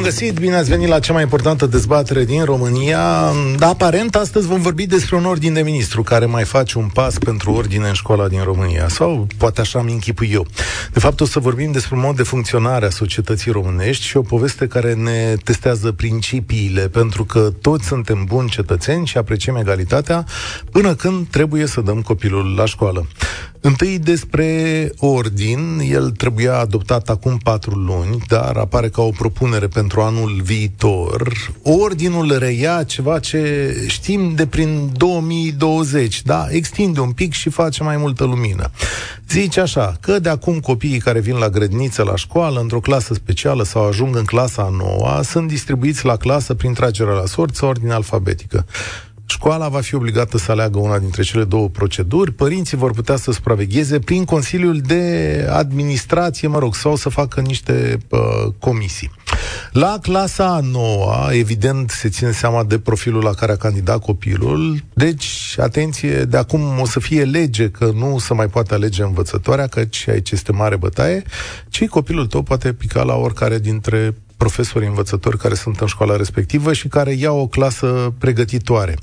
Bun găsit, bine ați venit la cea mai importantă dezbatere din România. Da, aparent, astăzi vom vorbi despre un ordin de ministru care mai face un pas pentru ordine în școala din România. Sau poate așa mi închipui eu. De fapt, o să vorbim despre un mod de funcționare a societății românești și o poveste care ne testează principiile, pentru că toți suntem buni cetățeni și apreciem egalitatea până când trebuie să dăm copilul la școală. Întâi despre ordin, el trebuia adoptat acum patru luni, dar apare ca o propunere pentru anul viitor. Ordinul reia ceva ce știm de prin 2020, da? Extinde un pic și face mai multă lumină. Zice așa, că de acum copiii care vin la grădiniță, la școală, într-o clasă specială sau ajung în clasa a noua, sunt distribuiți la clasă prin tragerea la sort sau ordine alfabetică. Școala va fi obligată să aleagă una dintre cele două proceduri, părinții vor putea să supravegheze prin Consiliul de Administrație, mă rog, sau să facă niște uh, comisii. La clasa a noua, evident, se ține seama de profilul la care a candidat copilul, deci, atenție, de acum o să fie lege că nu se mai poate alege învățătoarea, căci aici este mare bătaie, ci copilul tău poate pica la oricare dintre profesori învățători care sunt în școala respectivă și care iau o clasă pregătitoare.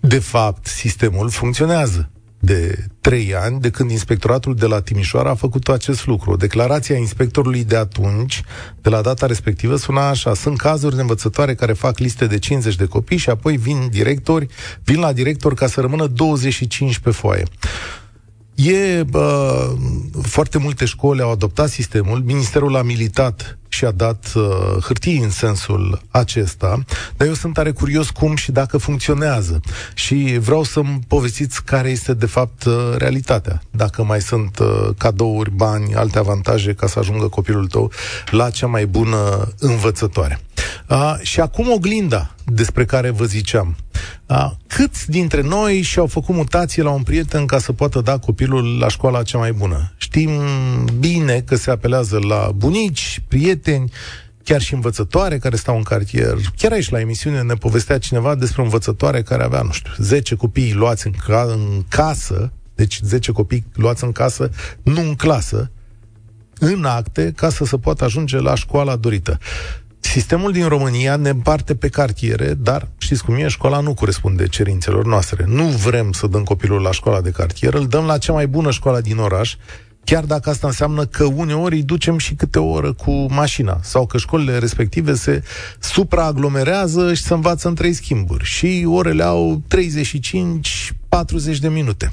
De fapt, sistemul funcționează de trei ani, de când inspectoratul de la Timișoara a făcut acest lucru. Declarația inspectorului de atunci, de la data respectivă, suna așa. Sunt cazuri de învățătoare care fac liste de 50 de copii și apoi vin directori, vin la director ca să rămână 25 pe foaie. E, bă, foarte multe școli au adoptat sistemul, ministerul a militat și a dat uh, hârtii în sensul acesta, dar eu sunt tare curios cum și dacă funcționează. Și vreau să-mi povestiți care este de fapt uh, realitatea. Dacă mai sunt uh, cadouri, bani, alte avantaje ca să ajungă copilul tău la cea mai bună învățătoare. Uh, și acum oglinda despre care vă ziceam. Uh, câți dintre noi și-au făcut mutație la un prieten ca să poată da copilul la școala cea mai bună? Știm bine că se apelează la bunici, prieteni, chiar și învățătoare care stau în cartier. Chiar aici la emisiune ne povestea cineva despre o învățătoare care avea, nu știu, 10 copii luați în, ca- în casă, deci 10 copii luați în casă, nu în clasă, în acte, ca să se poată ajunge la școala dorită. Sistemul din România ne împarte pe cartiere, dar știți cum e, școala nu corespunde cerințelor noastre. Nu vrem să dăm copilul la școala de cartier, îl dăm la cea mai bună școală din oraș, chiar dacă asta înseamnă că uneori îi ducem și câte o oră cu mașina, sau că școlile respective se supraaglomerează și se învață în trei schimburi și orele au 35 40 de minute.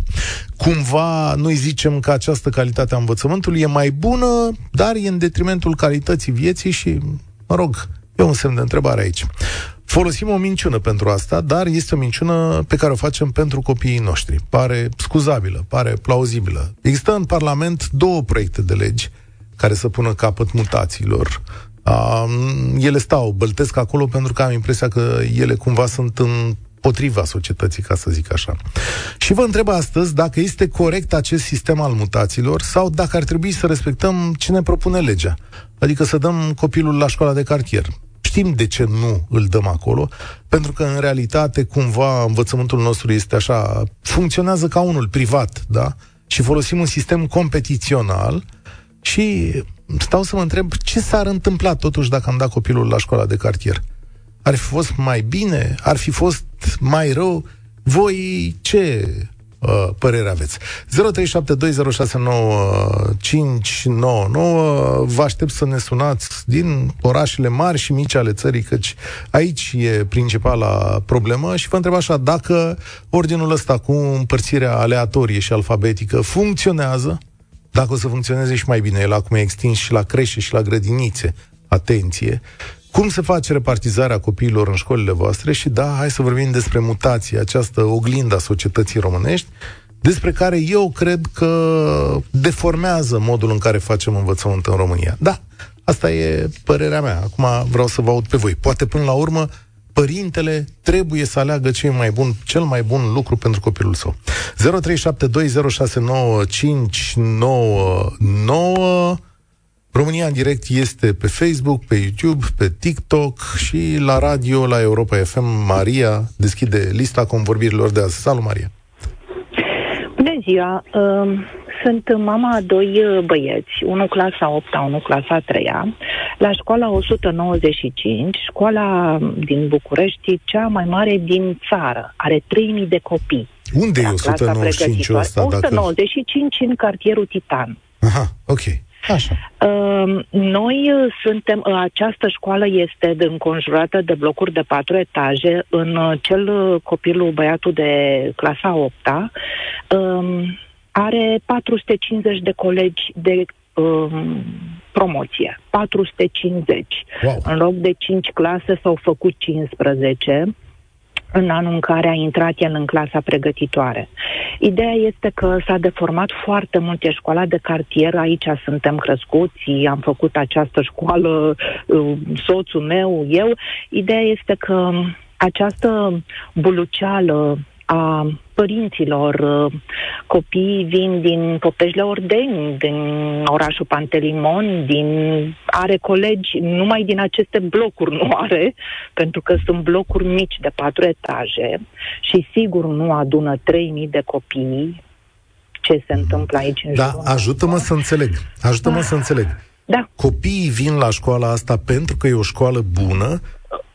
Cumva noi zicem că această calitate a învățământului e mai bună, dar e în detrimentul calității vieții și Mă rog, e un semn de întrebare aici. Folosim o minciună pentru asta, dar este o minciună pe care o facem pentru copiii noștri. Pare scuzabilă, pare plauzibilă. Există în Parlament două proiecte de legi care să pună capăt mutațiilor. Uh, ele stau, băltesc acolo pentru că am impresia că ele cumva sunt în potriva societății, ca să zic așa. Și vă întreb astăzi dacă este corect acest sistem al mutațiilor sau dacă ar trebui să respectăm ce ne propune legea. Adică să dăm copilul la școala de cartier. Știm de ce nu îl dăm acolo, pentru că în realitate cumva învățământul nostru este așa, funcționează ca unul privat, da? Și folosim un sistem competițional și stau să mă întreb ce s-ar întâmpla totuși dacă am dat copilul la școala de cartier. Ar fi fost mai bine? Ar fi fost mai rău? Voi ce uh, părere aveți? 0372069599 Vă aștept să ne sunați din orașele mari și mici ale țării, căci aici e principala problemă și vă întreb așa, dacă ordinul ăsta cu împărțirea aleatorie și alfabetică funcționează, dacă o să funcționeze și mai bine, el acum e extins și la creșe și la grădinițe, atenție, cum se face repartizarea copiilor în școlile voastre și da, hai să vorbim despre mutație, această oglindă a societății românești, despre care eu cred că deformează modul în care facem învățământ în România. Da, asta e părerea mea. Acum vreau să vă aud pe voi. Poate până la urmă părintele trebuie să aleagă cel mai bun, cel mai bun lucru pentru copilul său. 0372069599 România în direct este pe Facebook, pe YouTube, pe TikTok și la radio, la Europa FM. Maria deschide lista convorbirilor de azi. Salut, Maria! Bună ziua! Um, sunt mama a doi uh, băieți, unul clasa 8 unul clasa 3 la școala 195, școala din București, cea mai mare din țară. Are 3000 de copii. Unde e 195 ăsta? 195 dacă... în cartierul Titan. Aha, ok. Așa. Uh, noi suntem, uh, această școală este de înconjurată de blocuri de patru etaje. În uh, cel uh, copilul, băiatul de clasa 8 uh, um, are 450 de colegi de um, promoție. 450. Wow. În loc de 5 clase s-au făcut 15 în anul în care a intrat el în clasa pregătitoare. Ideea este că s-a deformat foarte mult, e școala de cartier, aici suntem crescuți, am făcut această școală, uh, soțul meu, eu. Ideea este că această buluceală a părinților. Uh, copiii vin din Popejle Ordeni, din orașul Pantelimon, din are colegi numai din aceste blocuri nu are, pentru că sunt blocuri mici de patru etaje și sigur nu adună 3000 de copii ce se întâmplă aici în Da, ajută-mă să înțeleg. Ajută-mă ah. să înțeleg. Da. Copiii vin la școala asta pentru că e o școală bună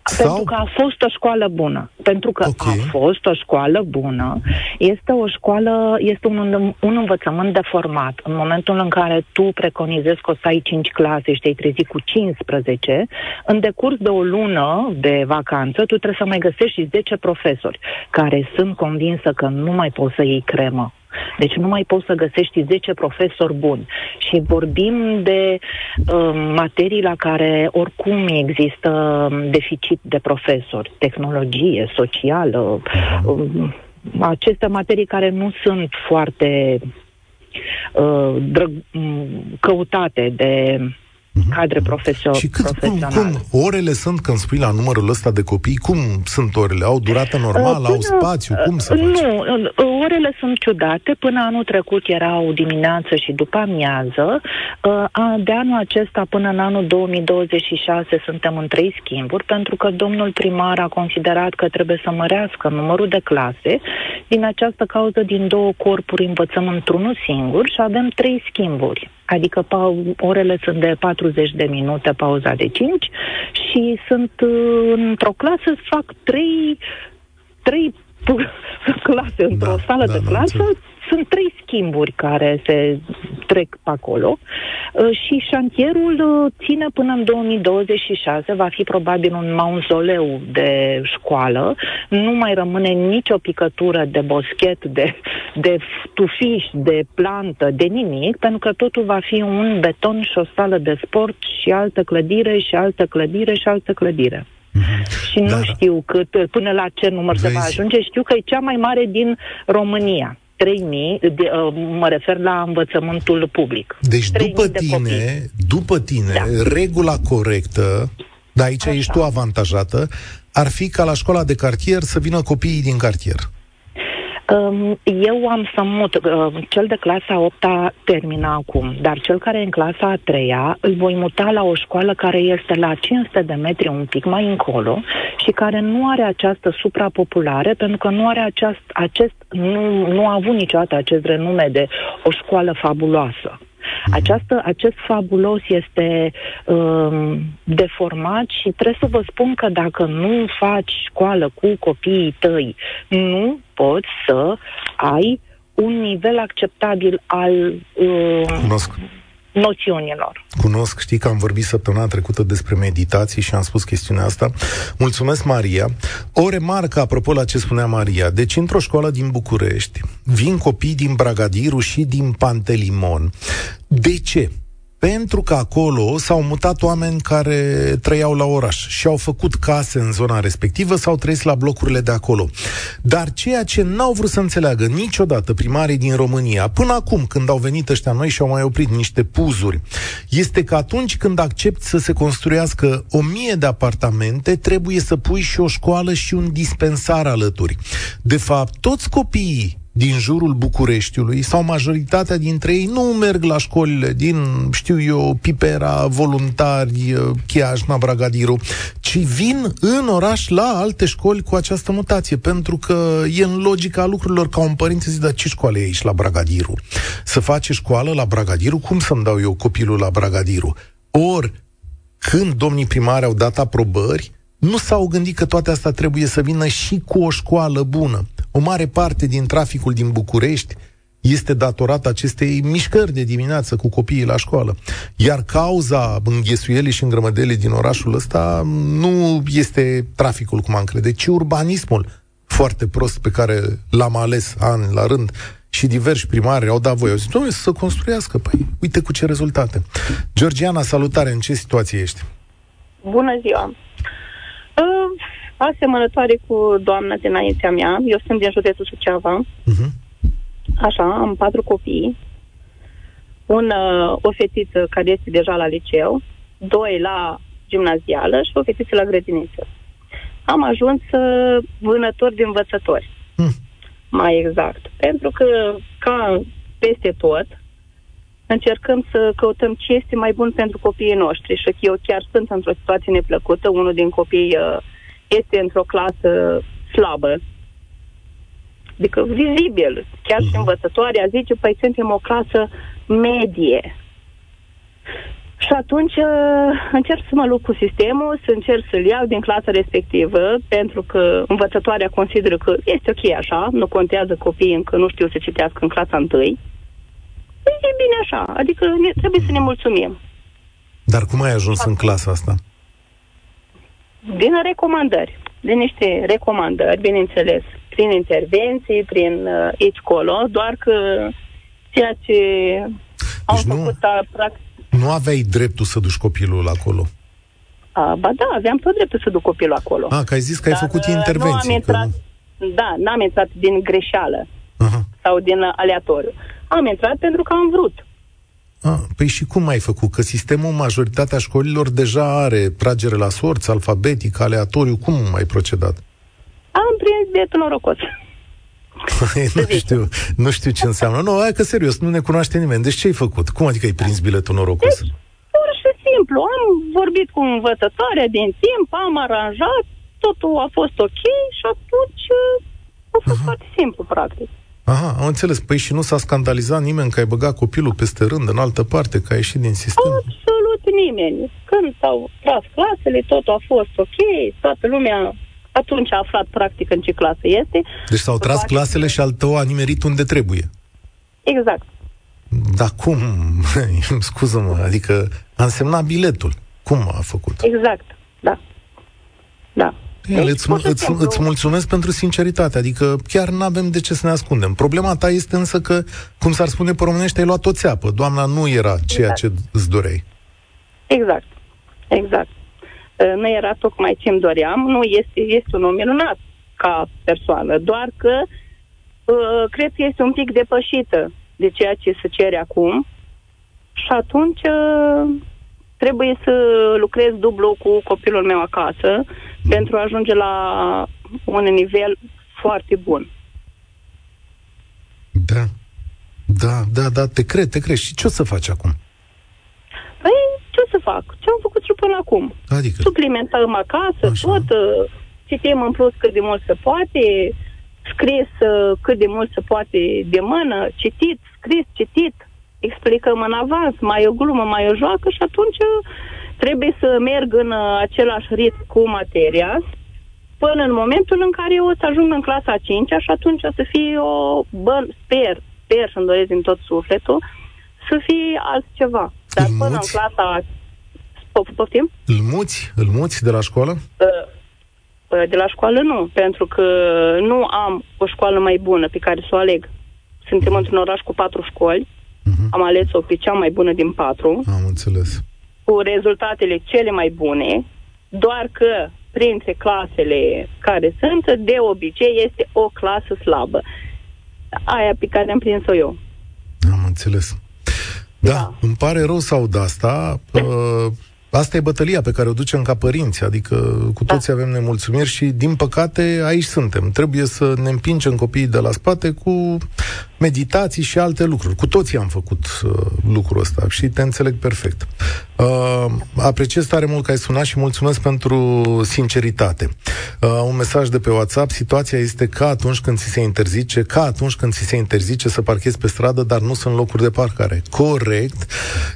sau... Pentru că a fost o școală bună. Pentru că okay. a fost o școală bună. Este o școală, este un, un învățământ de format. În momentul în care tu preconizezi că o să ai 5 clase și te-ai trezit cu 15, în decurs de o lună de vacanță, tu trebuie să mai găsești și 10 profesori care sunt convinsă că nu mai poți să iei cremă deci nu mai poți să găsești 10 profesori buni. Și vorbim de uh, materii la care oricum există um, deficit de profesori. Tehnologie, socială, uh, aceste materii care nu sunt foarte uh, drăg- căutate de uh-huh. cadre profesor, Și cât, cum, cum, orele sunt când spui la numărul ăsta de copii? Cum sunt orele? Au durată normală? Uh, până, au spațiu? Cum se face? Nu, orele sunt ciudate. Până anul trecut erau dimineață și după amiază. Uh, de anul acesta până în anul 2026 suntem în trei schimburi, pentru că domnul primar a considerat că trebuie să mărească numărul de clase. Din această cauză, din două corpuri învățăm într-unul singur și avem trei schimburi. Adică pau- orele sunt de 40 de minute, pauza de 5 și sunt uh, într-o clasă, fac 3, 3 clase într-o da, sală da, de clasă, da, sunt trei schimburi care se trec pe acolo uh, și șantierul uh, ține până în 2026, va fi probabil un mauzoleu de școală, nu mai rămâne nicio picătură de boschet, de, de tufiș, de plantă, de nimic, pentru că totul va fi un beton și o sală de sport și altă clădire și altă clădire și altă clădire. Mm-hmm. Și nu Dar, știu cât, până la ce număr vezi? se va ajunge, știu că e cea mai mare din România. 3.000, de, uh, mă refer la învățământul public. Deci după de tine, copii. după tine, da. regula corectă, dar aici Așa. ești tu avantajată, ar fi ca la școala de cartier să vină copiii din cartier. Eu am să mut. Uh, cel de clasa 8 termină acum, dar cel care e în clasa a 3 îl voi muta la o școală care este la 500 de metri un pic mai încolo și care nu are această suprapopulare pentru că nu are aceast, acest, nu, nu a avut niciodată acest renume de o școală fabuloasă. Această, acest fabulos este um, deformat și trebuie să vă spun că dacă nu faci școală cu copiii tăi, nu poți să ai un nivel acceptabil al um, Cunosc noțiunilor. Cunosc, știi că am vorbit săptămâna trecută despre meditații și am spus chestiunea asta. Mulțumesc, Maria. O remarcă apropo la ce spunea Maria. Deci, într-o școală din București, vin copii din Bragadiru și din Pantelimon. De ce? Pentru că acolo s-au mutat oameni care trăiau la oraș și au făcut case în zona respectivă sau trăiesc la blocurile de acolo. Dar ceea ce n-au vrut să înțeleagă niciodată primarii din România, până acum când au venit ăștia noi și au mai oprit niște puzuri, este că atunci când accept să se construiască o mie de apartamente, trebuie să pui și o școală și un dispensar alături. De fapt, toți copiii din jurul Bucureștiului sau majoritatea dintre ei nu merg la școlile din, știu eu, Pipera, Voluntari, Chiajna, Bragadiru, ci vin în oraș la alte școli cu această mutație, pentru că e în logica lucrurilor ca un părinte să zic, dar ce școală e aici la Bragadiru? Să face școală la Bragadiru? Cum să-mi dau eu copilul la Bragadiru? Ori, când domnii primari au dat aprobări, nu s-au gândit că toate astea trebuie să vină și cu o școală bună. O mare parte din traficul din București este datorat acestei mișcări de dimineață cu copiii la școală. Iar cauza înghesuielii și îngrămădelii din orașul ăsta nu este traficul, cum am crede, ci urbanismul foarte prost pe care l-am ales ani la rând și diversi primari au dat voie. Au zis, domnule, să construiască. Păi, uite cu ce rezultate. Georgiana, salutare, în ce situație ești? Bună ziua! Uh, asemănătoare cu doamna dinaintea mea. Eu sunt din județul Suceava. Uh-huh. Așa, am patru copii. Un, uh, o fetiță care este deja la liceu, doi la gimnazială și o fetiță la grădiniță. Am ajuns uh, vânători de învățători. Uh. Mai exact. Pentru că, ca peste tot, încercăm să căutăm ce este mai bun pentru copiii noștri și eu chiar sunt într-o situație neplăcută. Unul din copii uh, este într-o clasă slabă, adică vizibil. Chiar și mhm. învățătoarea zice, păi suntem o clasă medie. Și atunci uh, încerc să mă lupt cu sistemul, să încerc să-l iau din clasa respectivă, pentru că învățătoarea consideră că este ok așa, nu contează copiii încă nu știu să citească în clasa întâi. Păi e bine așa, adică ne, trebuie să ne mulțumim. Dar cum ai ajuns în clasa asta? Din recomandări, din niște recomandări, bineînțeles, prin intervenții, prin uh, aici colo, doar că ceea ce au deci făcut nu, a, practic... Nu aveai dreptul să duci copilul acolo? A, ba da, aveam tot dreptul să duc copilul acolo. A, că ai zis că Dar, ai făcut uh, intervenții. Nu am intrat, că... Da, n-am intrat din greșeală Aha. sau din aleatoriu. Am intrat pentru că am vrut. A, păi și cum ai făcut? Că sistemul, majoritatea școlilor deja are tragere la sorți, alfabetic, aleatoriu. Cum ai procedat? Am prins de norocos. nu știu, nu știu ce înseamnă. Nu, hai că serios, nu ne cunoaște nimeni. Deci ce ai făcut? Cum adică ai prins biletul norocos? Deci, pur și simplu, am vorbit cu învățătoarea din timp, am aranjat, totul a fost ok și atunci uh, a fost uh-huh. foarte simplu, practic. Aha, am înțeles. Păi și nu s-a scandalizat nimeni că ai băgat copilul peste rând în altă parte, că ai ieșit din sistem? Absolut nimeni. Când s-au tras clasele, totul a fost ok, toată lumea atunci a aflat practic în ce clasă este. Deci s-au tras clasele și al tău a nimerit unde trebuie. Exact. Dar cum? Scuză-mă, adică a însemnat biletul. Cum a făcut? Exact, da. Da. El, deci, îți, îți, îți mulțumesc pentru sinceritate, adică chiar nu avem de ce să ne ascundem. Problema ta este însă că, cum s-ar spune pe românește, ai luat o țeapă. Doamna nu era ceea exact. ce îți doreai. Exact, exact. Ă, nu era tocmai ce îmi doream, nu este, este un om minunat ca persoană, doar că uh, cred că este un pic depășită de ceea ce se cere acum și atunci uh, trebuie să lucrez dublu cu copilul meu acasă pentru a ajunge la un nivel foarte bun. Da. Da, da, da, te cred, te cred. Și ce o să faci acum? Păi, ce o să fac? Ce am făcut și până acum? Adică? Suplimentăm acasă, Așa. tot, uh, citim în plus cât de mult se poate, scris uh, cât de mult se poate de mână, citit, scris, citit, explicăm în avans, mai o glumă, mai o joacă și atunci trebuie să merg în uh, același ritm cu materia până în momentul în care eu o să ajung în clasa a 5 și atunci o să fie o, bă, sper, sper și-mi doresc din tot sufletul, să fie altceva. Dar îl până muți? în clasa Poftim? Îl muți? Îl muți de la școală? Uh, uh, de la școală nu, pentru că nu am o școală mai bună pe care să o aleg. Suntem într-un oraș cu patru școli. Uh-huh. Am ales-o pe cea mai bună din patru. Am înțeles cu rezultatele cele mai bune, doar că printre clasele care sunt, de obicei este o clasă slabă. Aia pe care am prins-o eu. Am înțeles. Da, da, îmi pare rău să aud asta. Uh, Asta e bătălia pe care o ducem ca părinți, adică cu da. toții avem nemulțumiri și, din păcate, aici suntem. Trebuie să ne împingem copiii de la spate cu meditații și alte lucruri. Cu toții am făcut uh, lucrul ăsta și te înțeleg perfect. Uh, apreciez tare mult că ai sunat și mulțumesc pentru sinceritate. Uh, un mesaj de pe WhatsApp, situația este ca atunci când ți se interzice, ca atunci când ți se interzice să parchezi pe stradă, dar nu sunt locuri de parcare. Corect.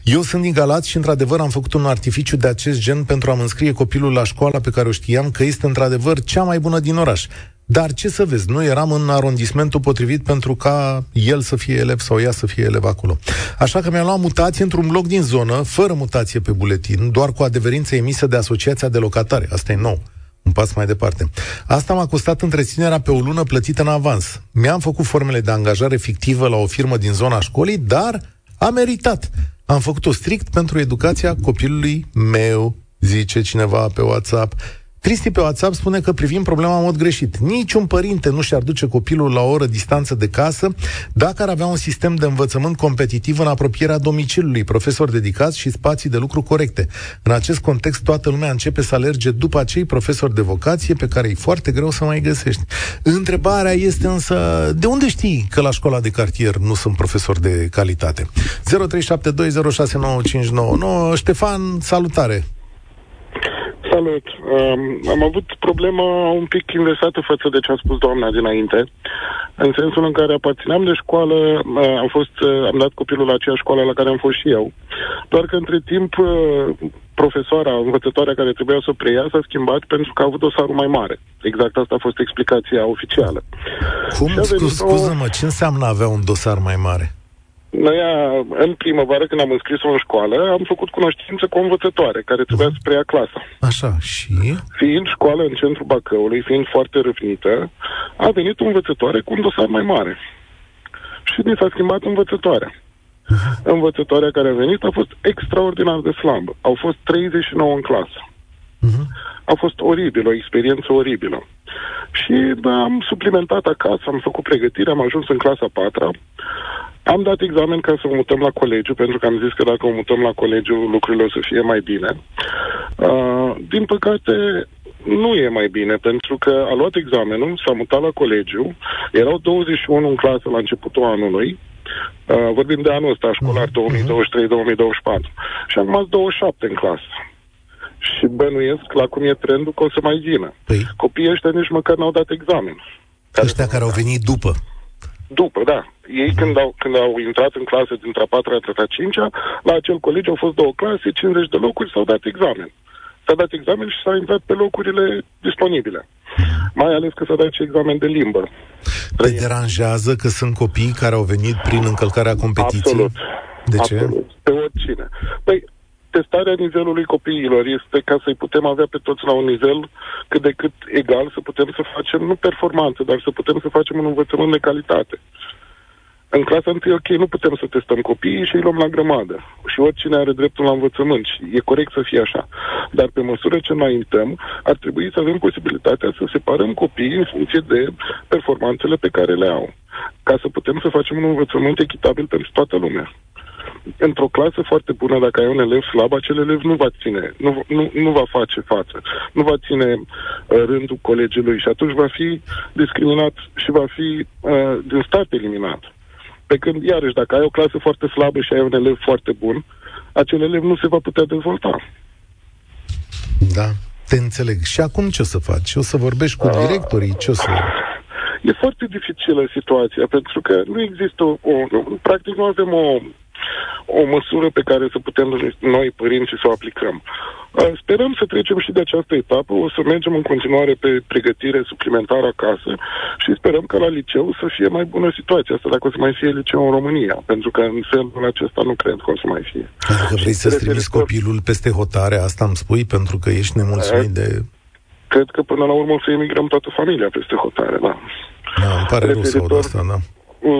Eu sunt din Galați și, într-adevăr, am făcut un artificiu de acest gen pentru a-mi înscrie copilul la școala pe care o știam că este, într-adevăr, cea mai bună din oraș. Dar ce să vezi, nu eram în arondismentul potrivit pentru ca el să fie elev sau ea să fie elev acolo. Așa că mi-am luat mutație într-un bloc din zonă, fără mutație pe buletin, doar cu adeverință emisă de Asociația de Locatare. Asta e nou. Un pas mai departe. Asta m-a costat întreținerea pe o lună plătită în avans. Mi-am făcut formele de angajare fictivă la o firmă din zona școlii, dar a meritat. Am făcut-o strict pentru educația copilului meu, zice cineva pe WhatsApp. Cristi pe WhatsApp spune că privim problema în mod greșit. Niciun părinte nu și-ar duce copilul la o oră distanță de casă dacă ar avea un sistem de învățământ competitiv în apropierea domiciliului, profesori dedicați și spații de lucru corecte. În acest context, toată lumea începe să alerge după acei profesori de vocație pe care e foarte greu să mai găsești. Întrebarea este însă, de unde știi că la școala de cartier nu sunt profesori de calitate? 0372069599 Ștefan, salutare! Salut! Um, am avut problema un pic inversată față de ce a spus doamna dinainte, în sensul în care aparțineam de școală, uh, am, fost, uh, am dat copilul la aceeași școală la care am fost și eu, doar că între timp uh, profesoara, învățătoarea care trebuia să o preia s-a schimbat pentru că a avut dosarul mai mare. Exact asta a fost explicația oficială. Cum? Scuză-mă, ce înseamnă avea un dosar mai mare? Noi, în primăvară, când am înscris-o în școală, am făcut cunoștință cu o învățătoare care trebuia să preia clasa. Așa, și? Fiind școală în centrul Bacăului, fiind foarte răvnită, a venit o învățătoare cu un dosar mai mare. Și ni s-a schimbat învățătoarea. Uh-huh. Învățătoarea care a venit a fost extraordinar de slabă. Au fost 39 în clasă. Uh-huh. A fost oribil, o experiență oribilă. Și da, am suplimentat acasă, am făcut pregătire, am ajuns în clasa 4 am dat examen ca să o mutăm la colegiu, pentru că am zis că dacă o mutăm la colegiu, lucrurile o să fie mai bine. Uh, din păcate, nu e mai bine, pentru că a luat examenul, s-a mutat la colegiu, erau 21 în clasă la începutul anului, uh, vorbim de anul ăsta, școlar 2023-2024, mhm. și am rămas 27 în clasă. Și bănuiesc la cum e trendul că o să mai vină. Păi. Copiii ăștia nici măcar n-au dat examen. Ăștia care au venit după. După, da. Ei uh-huh. când, au, când au intrat în clasă dintre a patra și a cincea, la acel colegiu au fost două clase, 50 de locuri, s-au dat examen. S-a dat examen și s-a intrat pe locurile disponibile. Mai ales că s-a dat și examen de limbă. Te deranjează că sunt copii care au venit prin încălcarea competiției? Absolut. De ce? Absolut. Pe oricine. Păi, testarea nivelului copiilor este ca să-i putem avea pe toți la un nivel cât de cât egal, să putem să facem, nu performanță, dar să putem să facem un învățământ de calitate. În clasa 1, ok, nu putem să testăm copiii și îi luăm la grămadă. Și oricine are dreptul la învățământ și e corect să fie așa. Dar pe măsură ce înaintăm, ar trebui să avem posibilitatea să separăm copiii în funcție de performanțele pe care le au. Ca să putem să facem un învățământ echitabil pentru toată lumea într-o clasă foarte bună, dacă ai un elev slab, acel elev nu va ține, nu, nu, nu va face față, nu va ține uh, rândul colegului și atunci va fi discriminat și va fi uh, din start eliminat. Pe când, iarăși, dacă ai o clasă foarte slabă și ai un elev foarte bun, acel elev nu se va putea dezvolta. Da, te înțeleg. Și acum ce o să faci? O să vorbești cu uh, directorii? Ce o să... E foarte dificilă situația, pentru că nu există o... o practic nu avem o o măsură pe care să putem noi, părinții, să o aplicăm. Sperăm să trecem și de această etapă, o să mergem în continuare pe pregătire suplimentară acasă și sperăm că la liceu să fie mai bună situația asta, dacă o să mai fie liceu în România, pentru că în felul acesta nu cred că o să mai fie. Adică vrei să-ți trimiți copilul peste hotare, asta îmi spui, pentru că ești nemulțumit de... Cred că până la urmă o să emigrăm toată familia peste hotare, da. Da, îmi pare rău să aud asta, da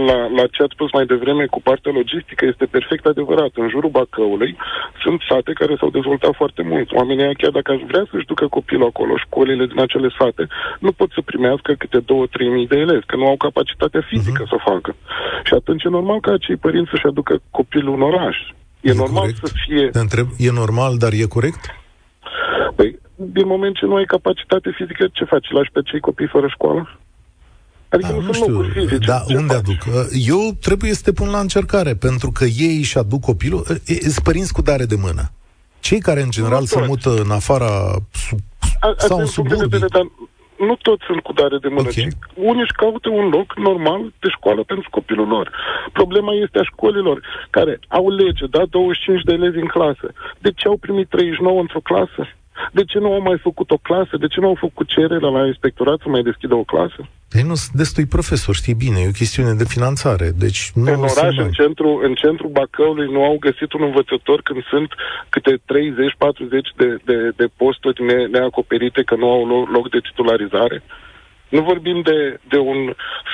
la, la ce ați spus mai devreme cu partea logistică este perfect adevărat. În jurul Bacăului sunt sate care s-au dezvoltat foarte mult. Oamenii chiar dacă aș vrea să-și ducă copilul acolo, școlile din acele sate, nu pot să primească câte două, trei mii de elevi, că nu au capacitatea fizică uh-huh. să o facă. Și atunci e normal ca acei părinți să-și aducă copilul în oraș E, e normal corect. să fie... Te întreb, e normal, dar e corect? Păi, din moment ce nu ai capacitate fizică, ce faci? Lași pe cei copii fără școală? Adică da, nu, nu știu, fizice, da, unde faci? aduc? Eu trebuie să te pun la încercare, pentru că ei își aduc copilul, sunt părinți cu dare de mână. Cei care, în general, nu se mută în afara sub, a, sau în suburbii. Dar nu toți sunt cu dare de mână, okay. ci unii își caută un loc normal de școală pentru copilul lor. Problema este a școlilor care au lege, da, 25 de elevi în clasă. De ce au primit 39 într-o clasă? De ce nu au mai făcut o clasă? De ce nu au făcut cerere la inspectorat să mai deschidă o clasă? Ei nu sunt destui profesori, știi bine, e o chestiune de finanțare. Deci nu în oraș, mai... în, centru, în centru Bacăului, nu au găsit un învățător când sunt câte 30-40 de, de, de posturi ne, neacoperite, că nu au loc de titularizare. Nu vorbim de, de un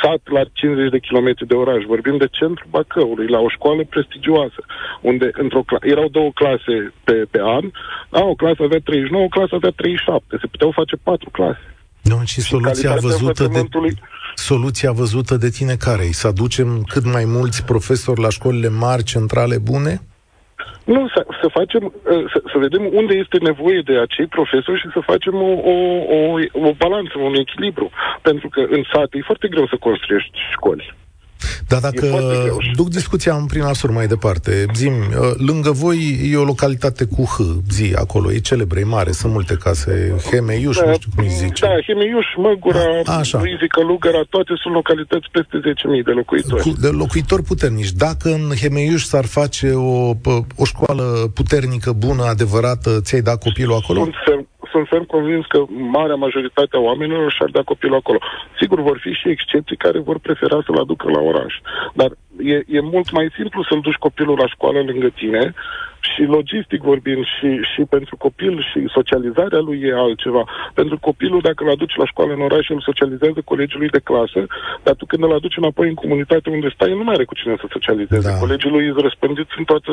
sat la 50 de kilometri de oraș, vorbim de centrul Bacăului, la o școală prestigioasă, unde într-o cla- erau două clase pe, pe an, da, o clasă avea 39, o clasă avea 37, se puteau face patru clase. Nu, și, și soluția văzută de soluția văzută de tine care Să aducem cât mai mulți profesori la școlile mari, centrale, bune? Nu, să, să facem, uh, să, să vedem unde este nevoie de acei profesori și să facem o, o, o, o balanță, un echilibru. Pentru că în sat e foarte greu să construiești școli. Dar dacă duc discuția în prin asur mai departe, zim, uh, lângă voi e o localitate cu H, zi, acolo, e celebră, e mare, sunt multe case, Hemeiuș, da, nu știu cum îi zice. Da, Hemeiuș, Măgura, A, Luizică, Lugăra, toate sunt localități peste 10.000 de locuitori. Cu, de locuitori puternici. Dacă în Hemeiuș s-ar face o, o școală puternică, bună, adevărată, ți-ai dat copilul acolo? Sunt ferm, sunt ferm convins că marea majoritate a oamenilor și-ar da copilul acolo. Sigur, vor fi și excepții care vor prefera să-l aducă la oraș. Dar e, e mult mai simplu să-l duci copilul la școală lângă tine și logistic vorbind și, și pentru copil și socializarea lui e altceva. Pentru copilul, dacă îl aduci la școală în oraș, îl socializează colegii lui de clasă, dar tu când îl aduci înapoi în comunitate unde stai, nu mai are cu cine să socializeze. Da. Colegii lui sunt răspândiți în toată,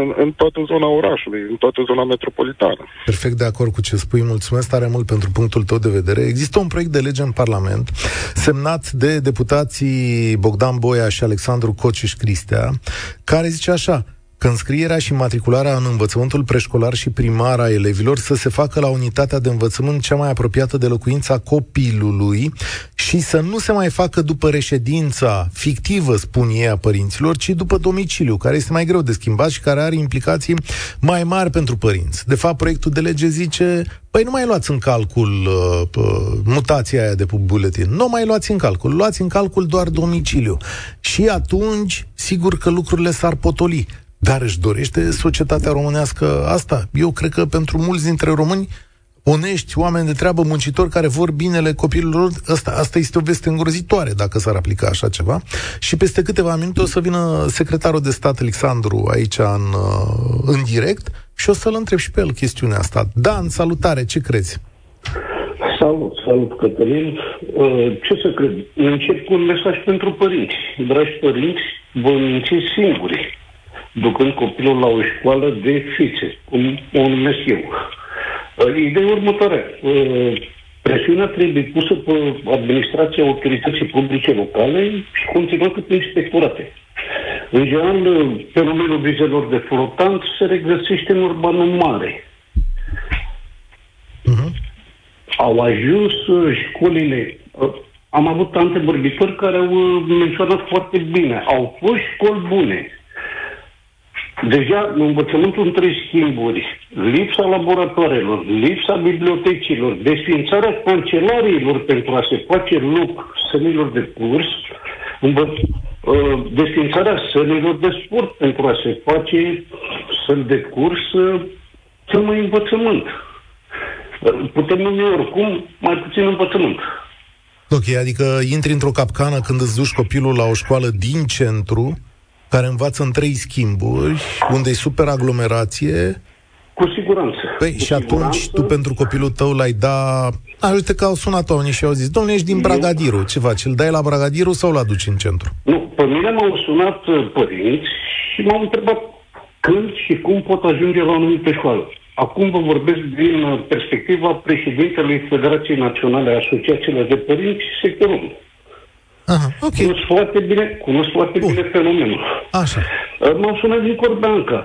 în, în toată zona orașului, în toată zona metropolitană. Perfect de acord cu ce spui. Mulțumesc tare mult pentru punctul tău de vedere. Există un proiect de lege în Parlament semnat de deputații Bogdan Boia și Alexandru Cociș Cristea, care zice așa, că înscrierea și matricularea în învățământul preșcolar și primar a elevilor să se facă la unitatea de învățământ cea mai apropiată de locuința copilului și să nu se mai facă după reședința fictivă, spun ei, a părinților, ci după domiciliu, care este mai greu de schimbat și care are implicații mai mari pentru părinți. De fapt, proiectul de lege zice, păi nu mai luați în calcul uh, uh, mutația aia de pe buletin, nu mai luați în calcul, luați în calcul doar domiciliu. Și atunci, sigur că lucrurile s-ar potoli. Dar își dorește societatea românească asta? Eu cred că pentru mulți dintre români onești, oameni de treabă, muncitori care vor binele copilului asta, asta este o veste îngrozitoare dacă s-ar aplica așa ceva. Și peste câteva minute o să vină secretarul de stat Alexandru aici în, în direct și o să-l întreb și pe el chestiunea asta. Dan, salutare, ce crezi? Salut, salut, Cătălin. Uh, ce să cred? Încep cu un mesaj pentru părinți. Dragi părinți, vă mințiți singuri ducând copilul la o școală de fițe, cum o numesc eu. Uh, ideea următoare. Uh, presiunea trebuie pusă pe administrația autorității publice locale și continuată pe inspectorate. În general, uh, fenomenul vizelor de flotant se regăsește în urbană mare. Uh-huh. Au ajuns școlile am avut antevorbitori care au menționat foarte bine. Au fost școli bune, Deja învățământul în trei schimburi, lipsa laboratoarelor, lipsa bibliotecilor, desfințarea cancelariilor pentru a se face loc sănilor de curs, învăț, uh, desfințarea sănilor de sport pentru a se face săli de curs, uh, cel mai învățământ. Uh, putem numi oricum mai puțin învățământ. Ok, adică intri într-o capcană când îți duci copilul la o școală din centru, care învață în trei schimburi, unde e super aglomerație. Cu siguranță. Păi, Cu și siguranță. atunci tu pentru copilul tău l-ai da... A, uite că au sunat oamenii și au zis, domnule, ești din Bragadiru, ce faci? Îl dai la Bragadiru sau l aduci în centru? Nu, pe mine m-au sunat uh, părinți și m-au întrebat când și cum pot ajunge la o anumită școală. Acum vă vorbesc din uh, perspectiva președintelui Federației Naționale a Asociațiilor de Părinți sectorul. Aha, okay. Cunosc foarte bine, cunosc foarte Bun. bine fenomenul. Așa. M-au sunat din Cordanca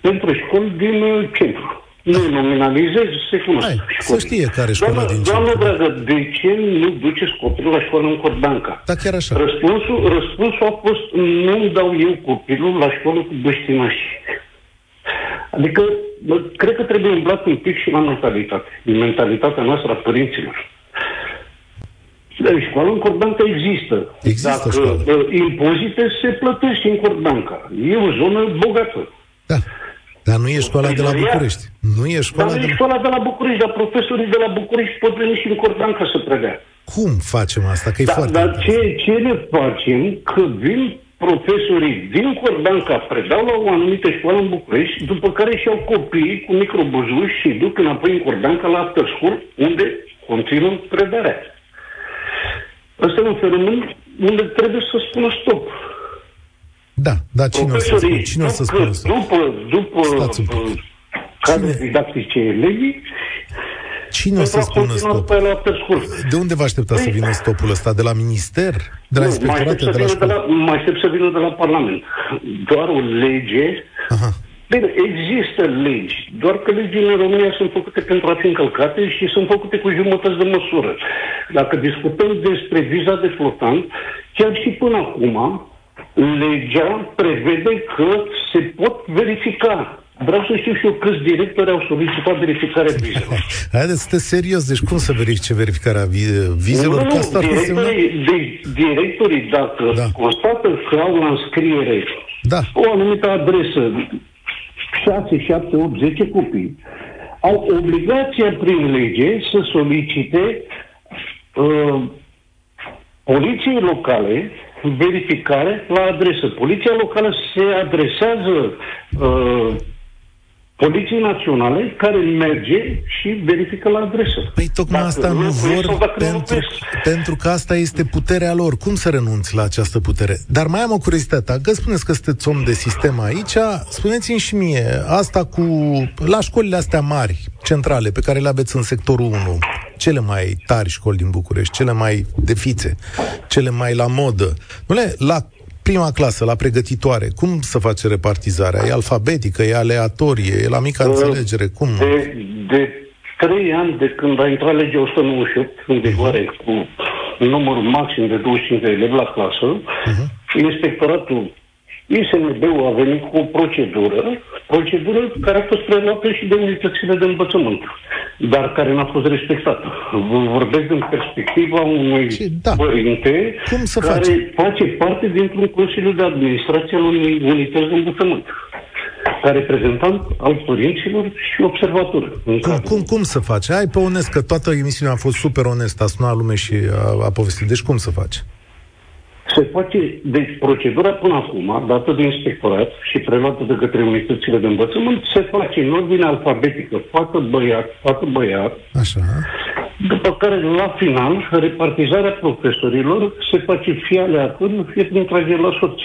pentru școli din uh, centru. Nu nominalizez, se cunosc. Hai, să știe care școala doamna, din Doamna centru. dragă, de ce nu duceți copilul la școală în Cordanca? Da, chiar așa. Răspunsul, răspunsul a fost, nu dau eu copilul la școală cu băștinași. Adică, bă, cred că trebuie umblat un pic și la mentalitate. Din mentalitatea noastră a părinților. Deci, Școala în Cordanca există. Există Dacă școală. bă, impozite se plătesc și în Cordanca. E o zonă bogată. Da. Dar nu e școala de la Primăria? București. Nu e Dar școala nu de e la... școala de la București, dar profesorii de la București pot veni și în Cordanca să predea. Cum facem asta? Că e Da, foarte dar interesant. ce, ce ne facem? Că vin profesorii din Cordanca, predau la o anumită școală în București, după care și-au copiii cu microbuzuși și duc înapoi în Cordanca la after school, unde continuă predarea. Ăsta e un fenomen unde trebuie să spună stop. Da, dar cine o să spună? Cine o să după, spună? stop? după, după Stați un pic. uh, cadre Cine- didactice elevii, Cine o să pentru a spună continua stop? după aia la after school. De unde vă aștepta să Păi- vină stopul ăsta? De la minister? De la Nu, mai aștept, inspectorate? să De la vină de școală? la, mai aștept să vină de la Parlament. Doar o lege Aha. Bine, există legi, doar că legile în România sunt făcute pentru a fi încălcate și sunt făcute cu jumătăți de măsură. Dacă discutăm despre viza de flotant, chiar și până acum, legea prevede că se pot verifica. Vreau să știu și eu câți directori au solicitat verificarea vizelor. Haideți, sunteți serios. Deci cum să verifice verificarea vi- vizelor? Nu, Că asta ar însemna... directorii, de, directorii, dacă Da. da. constată că au la înscriere Da. o anumită adresă, 6, 7, 8, 10 copii, au obligația prin lege să solicite uh, poliției locale verificare la adresă. Poliția locală se adresează uh, Poliției Naționale care merge și verifică la adresă. Păi tocmai Dacă asta nu locuiesc sau vor, dacă nu pentru, locuiesc. pentru că asta este puterea lor. Cum să renunți la această putere? Dar mai am o curiozitate. Că spuneți că sunteți om de sistem aici, spuneți-mi și mie, asta cu, la școlile astea mari, centrale, pe care le aveți în sectorul 1, cele mai tari școli din București, cele mai de fițe, cele mai la modă, nu le, la prima clasă, la pregătitoare, cum să face repartizarea? E alfabetică, e aleatorie, e la mica înțelegere? Cum? De, de trei ani de când a intrat legea 198 în vigoare cu numărul maxim de 25 de elevi la clasă, uh-huh. inspectoratul ISMB-ul a venit cu o procedură, procedură care a fost preluată și de unitățile de învățământ, dar care n-a fost respectată. Vă vorbesc din perspectiva unui Și da. părinte Cum să care face? face parte dintr-un consiliu de administrație al unei unități de învățământ ca reprezentant al părinților și observator. În Cum, cadrul- cum, cum să faci? Hai pe onest, că toată emisiunea a fost super onestă, a sunat lume și a, a povestit. Deci cum să faci? Se face, deci procedura până acum, dată de inspectorat și preluată de către unitățile de învățământ, se face în ordine alfabetică, fată băiat, fată băiat, Așa. după care la final repartizarea profesorilor se face fie aleatoriu, fie prin tragere la sorți.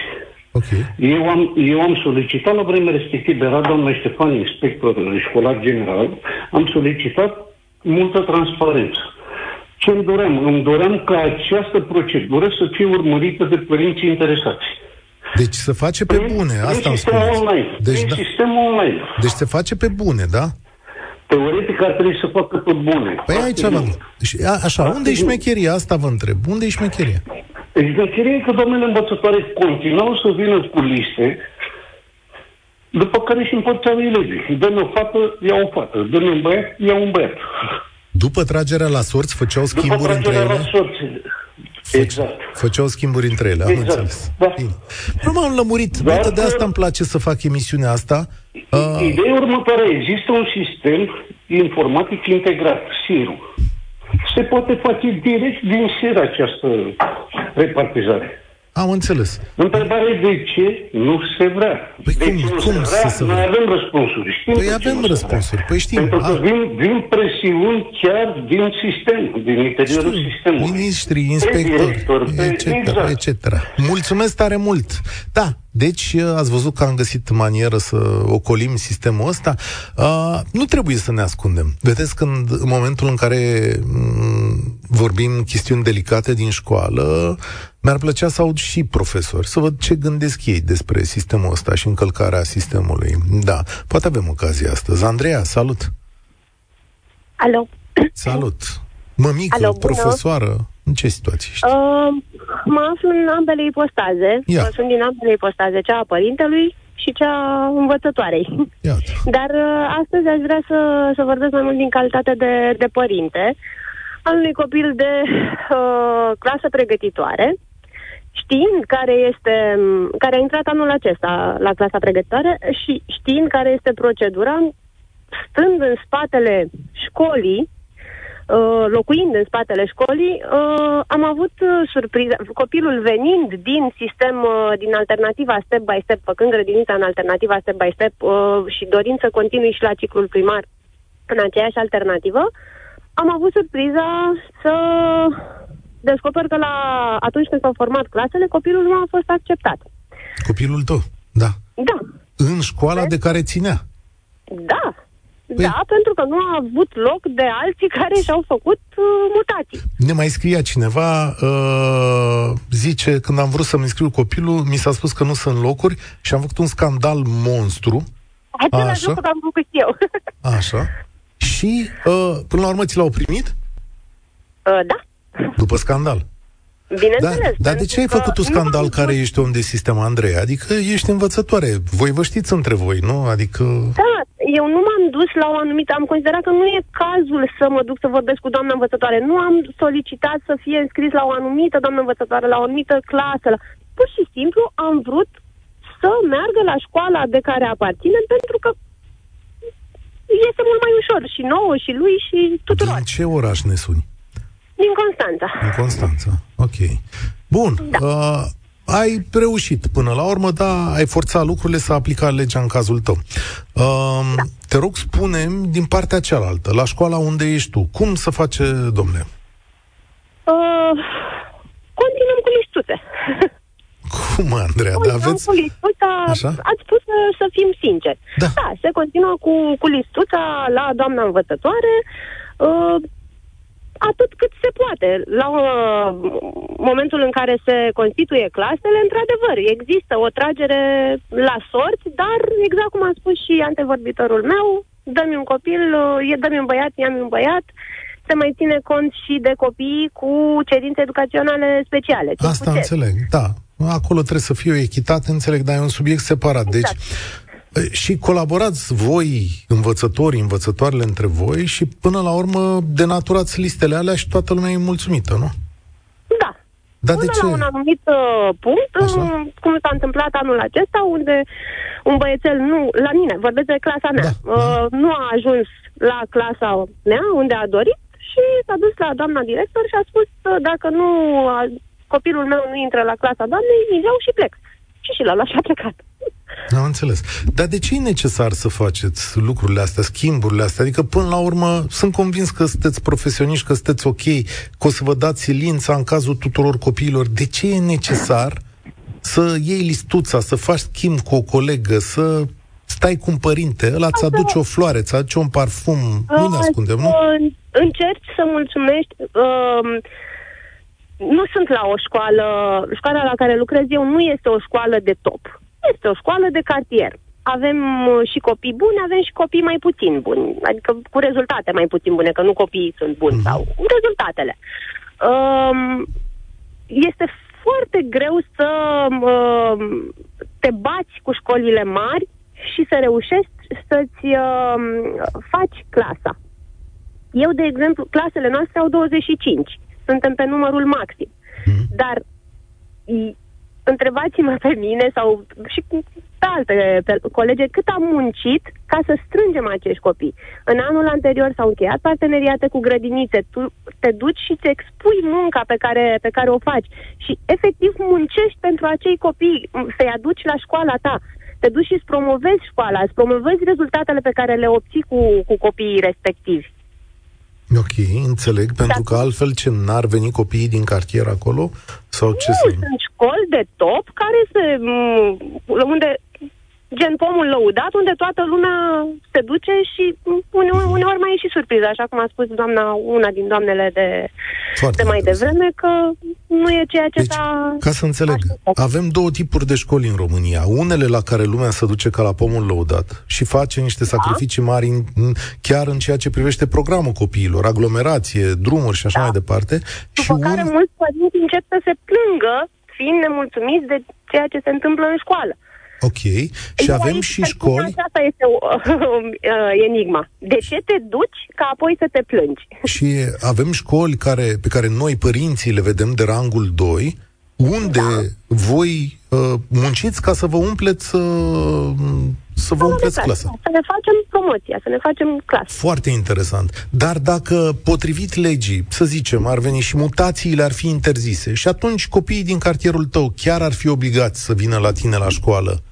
Ok. Eu am, eu am solicitat la vremea respectivă, era doamna Ștefan, inspector școlar general, am solicitat multă transparență. Ce îmi doream? Îmi doream ca această procedură să fie urmărită de părinții interesați. Deci se face pe Prin- bune, prin asta îmi sistemul spuneți. online. Deci, prin da, sistemul online. deci se face pe bune, da? Teoretic ar trebui să facă pe bune. Păi aici Foarte vă... bine. Și, a, așa, unde e șmecheria? Asta vă întreb. Unde e șmecheria? Deci șmecheria e că doamnele învățătoare continuau să vină cu liste după care și împărțeau elevii. Dă-mi o fată, ia o fată. Dă-mi un băiat, ia un băiat. După tragerea la sorți, făceau După schimburi între tragerea ele? la sorți. Exact. Făceau schimburi între ele, am Exact, înțeles. da. Bine. Nu m-am lămurit. Doar Uite, de că- asta îmi place să fac emisiunea asta. Uh, Ideea următoare. Există un sistem informatic integrat, SIR. Se poate face direct din SIR această repartizare. Am înțeles. Întrebarea e de ce nu se vrea. Păi de cum- ce nu cum se să vrea? se Noi vrea? avem răspunsuri. Știm Păi de ce avem nu se răspunsuri. vrea. Păi știm. Pentru că A- vin, vin presiuni chiar din sistem, din interiorul Știu, sistemului. Ministri, Pe inspectori, director, pe- etc., exact. etc. Mulțumesc tare mult! Da, Deci ați văzut că am găsit manieră să ocolim sistemul ăsta. Uh, nu trebuie să ne ascundem. Vedeți când în momentul în care m- vorbim chestiuni delicate din școală, mi-ar plăcea să aud și profesori, să văd ce gândesc ei despre sistemul ăsta și încălcarea sistemului. Da, poate avem ocazia astăzi. Andreea, salut! Alo! Salut! Mămică, Alo, profesoară, în ce situație ești? Uh, mă aflu în ambele ipostaze. Ia. Sunt din ambele ipostaze, cea a părintelui și cea a învățătoarei. Iată. Dar uh, astăzi aș vrea să, să vorbesc mai mult din calitate de, de părinte al unui copil de uh, clasă pregătitoare, știind care este, care a intrat anul acesta la clasa pregătitoare și știind care este procedura, stând în spatele școlii, uh, locuind în spatele școlii, uh, am avut uh, surpriză. Copilul venind din sistem, uh, din alternativa step by step, făcând grădinița în alternativa step by step uh, și dorind să continui și la ciclul primar în aceeași alternativă, am avut surpriza să descoper că la, atunci când s-au format clasele, copilul nu a fost acceptat. Copilul tău, da. Da, În școala de care ținea. da, Păi- da, pentru că nu a avut loc de alții care și-au făcut uh, mutații. Ne mai scria cineva, uh, zice, când am vrut să-mi scriu copilul, mi s-a spus că nu sunt locuri și am făcut un scandal monstru. Același Așa. lucru am făcut și eu. Așa. Și, uh, până la urmă, ți l-au primit? uh, da, După scandal. Da, bineînțeles. dar de ce ai pentru făcut că un scandal nu am care vrut- ești om de sistem, Andrei? Adică ești învățătoare. Voi vă știți între voi, nu? Adică... Da, eu nu m-am dus la o anumită, am considerat că nu e cazul să mă duc să vorbesc cu doamna învățătoare. Nu am solicitat să fie înscris la o anumită doamnă învățătoare, la o anumită clasă. La... Pur și simplu am vrut să meargă la școala de care aparținem pentru că este mult mai ușor și nouă și lui și tuturor. Din ce oraș ne suni? Din Constanța. În Constanța. Ok. Bun. Da. Uh, ai reușit până la urmă, da, ai forțat lucrurile să aplica legea în cazul tău. Uh, da. Te rog, spunem din partea cealaltă, la școala unde ești tu, cum să face, domnule? Uh, continuăm cu listuțe. Cum, Andreea? Da, Continuăm aveți... cu listuța, Așa? ați spus să, să fim sinceri. Da. da, se continuă cu, cu listuța la doamna învățătoare, uh, atât cât se poate. La uh, momentul în care se constituie clasele, într-adevăr, există o tragere la sorți, dar, exact cum a spus și antevorbitorul meu, dă-mi un copil, uh, e dă-mi un băiat, ia-mi un băiat, se mai ține cont și de copii cu cerințe educaționale speciale. timp Asta cu ce? înțeleg, da. Acolo trebuie să fie o echitate, înțeleg, dar e un subiect separat. Deci, Exact. Și colaborați voi, învățătorii, învățătoarele între voi și până la urmă denaturați listele alea și toată lumea e mulțumită, nu? Da. Dar Până de ce? la un anumit uh, punct, Așa. uh, cum s-a întâmplat anul acesta, unde un băiețel nu, la mine, vorbesc de clasa mea, Da, uh, nu a ajuns la clasa mea, unde a dorit, și s-a dus la doamna director și a spus uh, dacă nu, a, copilul meu nu intră la clasa doamnei, îi iau și plec. Și și l-a luat și a plecat. Am înțeles. Dar de ce e necesar să faceți lucrurile astea, schimburile astea? Adică, până la urmă, sunt convins că sunteți profesioniști, că sunteți ok, că o să vă dați silința în cazul tuturor copiilor. De ce e necesar să iei listuța, să faci schimb cu o colegă, să stai cu un părinte, ăla ți aduce o floare, ți aduce un parfum, nu ne ascundem, nu? Uh, Încerci să mulțumești. Uh, nu sunt la o școală, școala la care lucrez eu nu este o școală de top. Este o școală de cartier. Avem uh, și copii buni, avem și copii mai puțin buni, adică cu rezultate mai puțin bune, că nu copiii sunt buni Mhm. sau rezultatele. Um, este foarte greu să um, te bați cu școlile mari și să reușești să-ți um, faci clasa. Eu, de exemplu, clasele noastre au 25. Suntem pe numărul maxim. Mhm. Dar i- întrebați-mă pe mine sau și pe alte pe colege cât am muncit ca să strângem acești copii. În anul anterior s-au încheiat parteneriate cu grădinițe. Tu te duci și îți expui munca pe care, pe care o faci și efectiv muncești pentru acei copii, m, să-i aduci la școala ta. Te duci și îți promovezi școala, îți promovezi rezultatele pe care le obții cu, cu copiii respectivi. Ok, înțeleg, pentru că altfel ce n-ar veni copiii din cartier acolo? Sau ce nu, sunt școli de top care se, unde gen pomul lăudat, unde toată lumea se duce și uneori, uneori mai e și surpriză, așa cum a spus doamna, una din doamnele de, de mai devreme, că nu e ceea ce deci, s-a... ca să înțeleg, așteptat. avem două tipuri de școli în România. Unele la care lumea se duce ca la pomul lăudat și face niște da. sacrificii mari în, chiar în ceea ce privește programul copiilor, aglomerație, drumuri și așa da. mai departe. După și care un... mulți părinți încep să se plângă fiind nemulțumiți de ceea ce se întâmplă în școală. Ok. Și Eu avem și școli... Asta este uh, enigma. De ce te duci ca apoi să te plângi? Și avem școli care, pe care noi, părinții, le vedem de rangul 2, unde da. voi uh, munciți ca să vă umpleți uh, să vă umpleți clasa. Să ne facem promoția, să ne facem clasă. Foarte interesant. Dar dacă, potrivit legii, să zicem, ar veni și mutațiile ar fi interzise și atunci copiii din cartierul tău chiar ar fi obligați să vină la tine la școală,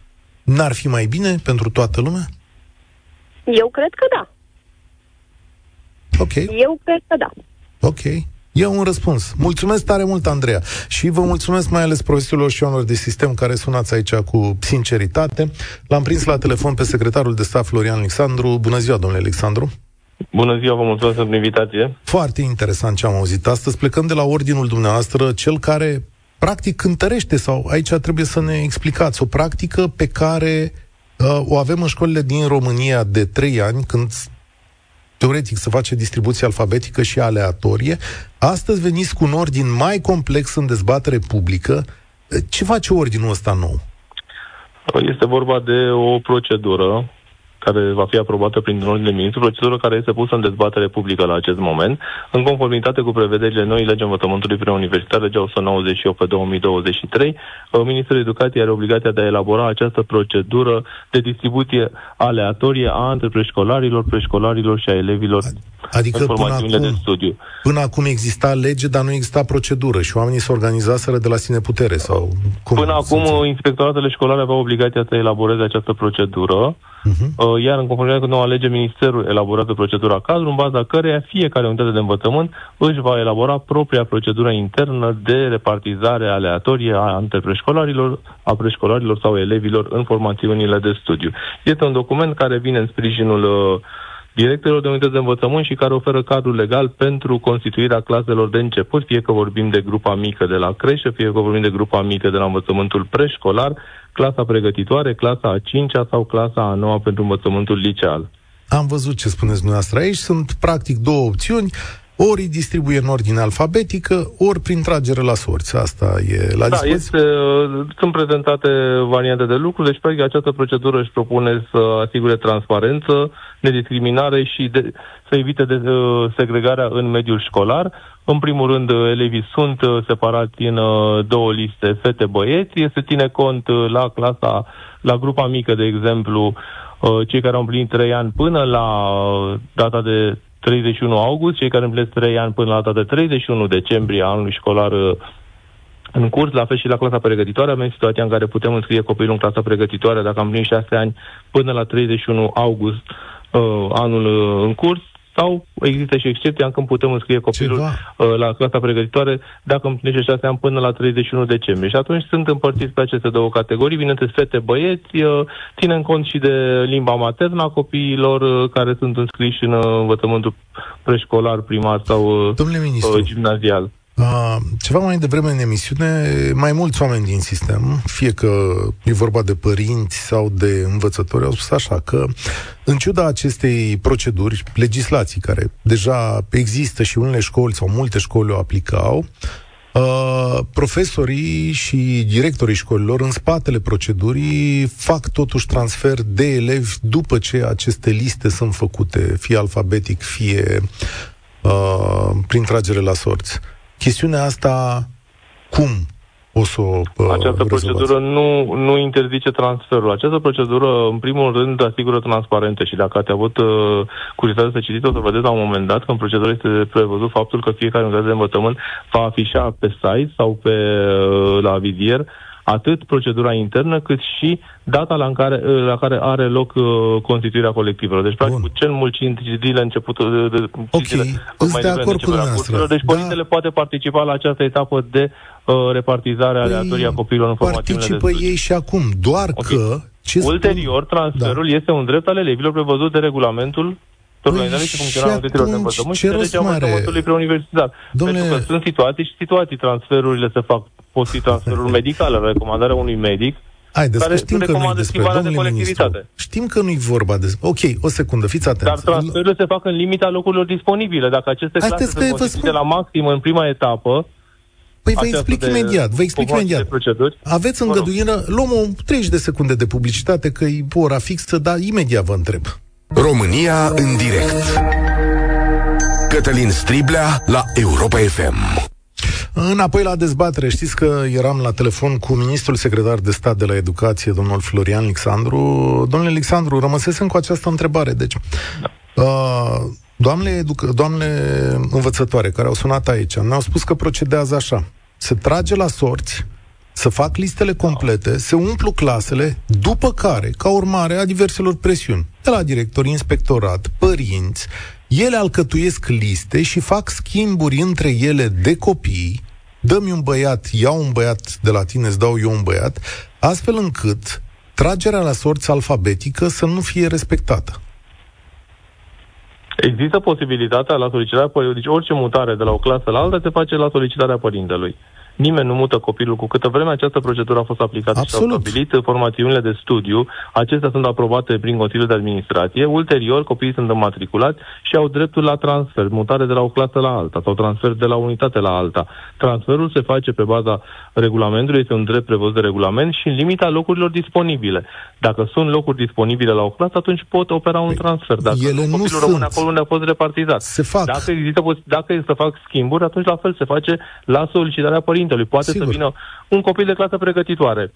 N-ar fi mai bine pentru toată lumea? Eu cred că da. Ok. Eu cred că da. Ok. E un răspuns. Mulțumesc tare mult, Andreea. Și vă mulțumesc mai ales profesorilor și oamenilor de sistem care sunați aici cu sinceritate. L-am prins la telefon pe secretarul de stat Florian Alexandru. Bună ziua, domnule Alexandru. Bună ziua, vă mulțumesc pentru invitație. Foarte interesant ce am auzit astăzi. Plecăm de la ordinul dumneavoastră, cel care practic cântărește sau aici trebuie să ne explicați o practică pe care uh, o avem în școlile din România de trei ani, când teoretic se face distribuție alfabetică și aleatorie. Astăzi veniți cu un ordin mai complex în dezbatere publică. Ce face ordinul ăsta nou? Este vorba de o procedură care va fi aprobată prin ordine de ministru, procedură care este pusă în dezbatere publică la acest moment, în conformitate cu prevederile noi legea învățământului preuniversitar, legea 198 pe 2023. Uh, Ministrul Educației are obligația de a elabora această procedură de distribuție aleatorie a între preșcolarilor, preșcolarilor și a elevilor Adică până acum, de studiu. până acum exista lege, dar nu exista procedură și oamenii se organizaseră de la sine putere sau cum? Până acum, inspectoratele școlare aveau obligația să elaboreze această procedură Uh-huh. Iar în conformitate cu noua lege, Ministerul elaborează procedura cadru, în baza căreia fiecare unitate de învățământ își va elabora propria procedură internă de repartizare aleatorie a între preșcolarilor, a preșcolarilor sau elevilor în formațiunile de studiu. Este un document care vine în sprijinul uh, directorilor de unități de învățământ și care oferă cadrul legal pentru constituirea claselor de început, fie că vorbim de grupa mică de la creșă, fie că vorbim de grupa mică de la învățământul preșcolar, clasa pregătitoare, clasa a 5-a sau clasa a 9 pentru învățământul liceal. Am văzut ce spuneți dumneavoastră aici. Sunt practic două opțiuni. Ori îi distribuie în ordine alfabetică, ori prin tragere la sorți. Asta e la da, este, uh, sunt prezentate variante de lucru, deci practic această procedură își propune să asigure transparență, nediscriminare și de, să evite de, uh, segregarea în mediul școlar. În primul rând, uh, elevii sunt uh, separați în uh, două liste, fete-băieți. Se ține cont uh, la clasa, la grupa mică, de exemplu, uh, cei care au împlinit 3 ani până la uh, data de 31 august, cei care împlinesc 3 ani până la data de 31 decembrie anului școlar uh, în curs, la fel și la clasa pregătitoare, avem situația în care putem înscrie copilul în clasa pregătitoare dacă am împlinit 6 ani până la 31 august uh, anul uh, în curs, sau există și excepția în când putem înscrie copilul uh, la clasa pregătitoare dacă împlinește 6 ani până la 31 decembrie. Și atunci sunt împărțiți pe aceste două categorii, bineînțeles fete, băieți, uh, ținem cont și de limba maternă a copiilor uh, care sunt înscriși în uh, învățământul preșcolar, primar sau uh, gimnazial. Uh, ceva mai devreme în emisiune, mai mulți oameni din sistem, fie că e vorba de părinți sau de învățători, au spus așa că, în ciuda acestei proceduri, legislații care deja există și unele școli sau multe școli o aplicau, Uh, profesorii și directorii școlilor în spatele procedurii fac totuși transfer de elevi după ce aceste liste sunt făcute, fie alfabetic, fie uh, prin tragere la sorți. Uh, Chestiunea asta, cum o să o uh, Această rezolvați? procedură nu, nu interzice transferul. Această procedură, în primul rând, asigură transparență și dacă ați avut uh, curiozitatea să citiți, o să vedeți la un moment dat că în procedură este prevăzut faptul că fiecare unitate de învățământ va afișa pe site sau pe uh, la vizier atât procedura internă, cât și data la, în care, la care are loc uh, constituirea colectivelor. Deci, practic, cu cel mult 5 zile începutul de, Ok, sunt de acord cu dumneavoastră. Deci, da. părintele poate participa la această etapă de uh, repartizare păi, aleatorie a copiilor în formațiunile Participă de ei și acum, doar okay. că... Ce Ulterior, spun? transferul da. este un drept al elevilor prevăzut de regulamentul organizare păi și funcționarea unităților de învățământ și de legea învățământului preuniversitar. Domnule... Pentru că sunt situații și situații. Transferurile se fac, pot fi transferuri medicale, recomandarea unui medic, Haideți, care că știm că nu despre domnule de ministru. Știm că nu-i vorba despre... Ok, o secundă, fiți atenți. Dar transferurile se fac în limita locurilor disponibile. Dacă aceste clase se constituie la maxim în prima etapă, Păi vă explic imediat, vă explic imediat. Aveți îngăduire, luăm o 30 de secunde de publicitate, că e ora fixă, dar imediat vă întreb. România în direct. Cătălin Striblea la Europa FM. Înapoi la dezbatere, știți că eram la telefon cu ministrul secretar de stat de la educație, domnul Florian Alexandru. Domnule Alexandru, rămăsesem cu această întrebare. Deci, da. uh, doamne, educ- doamne învățătoare care au sunat aici, ne-au spus că procedează așa. Se trage la sorți să fac listele complete, se umplu clasele, după care, ca urmare a diverselor presiuni, de la directori, inspectorat, părinți, ele alcătuiesc liste și fac schimburi între ele de copii, dă-mi un băiat, iau un băiat de la tine, îți dau eu un băiat, astfel încât tragerea la sorți alfabetică să nu fie respectată. Există posibilitatea la solicitarea părintelui, deci orice mutare de la o clasă la alta se face la solicitarea părintelui. Nimeni nu mută copilul cu câtă vreme această procedură a fost aplicată Absolut. și au stabilit formațiunile de studiu. Acestea sunt aprobate prin Consiliul de Administrație. Ulterior, copiii sunt înmatriculați și au dreptul la transfer, mutare de la o clasă la alta sau transfer de la unitate la alta. Transferul se face pe baza regulamentului, este un drept prevăzut de regulament și în limita locurilor disponibile. Dacă sunt locuri disponibile la o clasă, atunci pot opera un păi, transfer. Dacă ele nu, copilul rămâne acolo unde a fost repartizat. Se fac. Dacă există, dacă există să fac schimburi, atunci la fel se face la solicitarea părintelui părintelui. Poate Sigur. să vină un copil de clasă pregătitoare.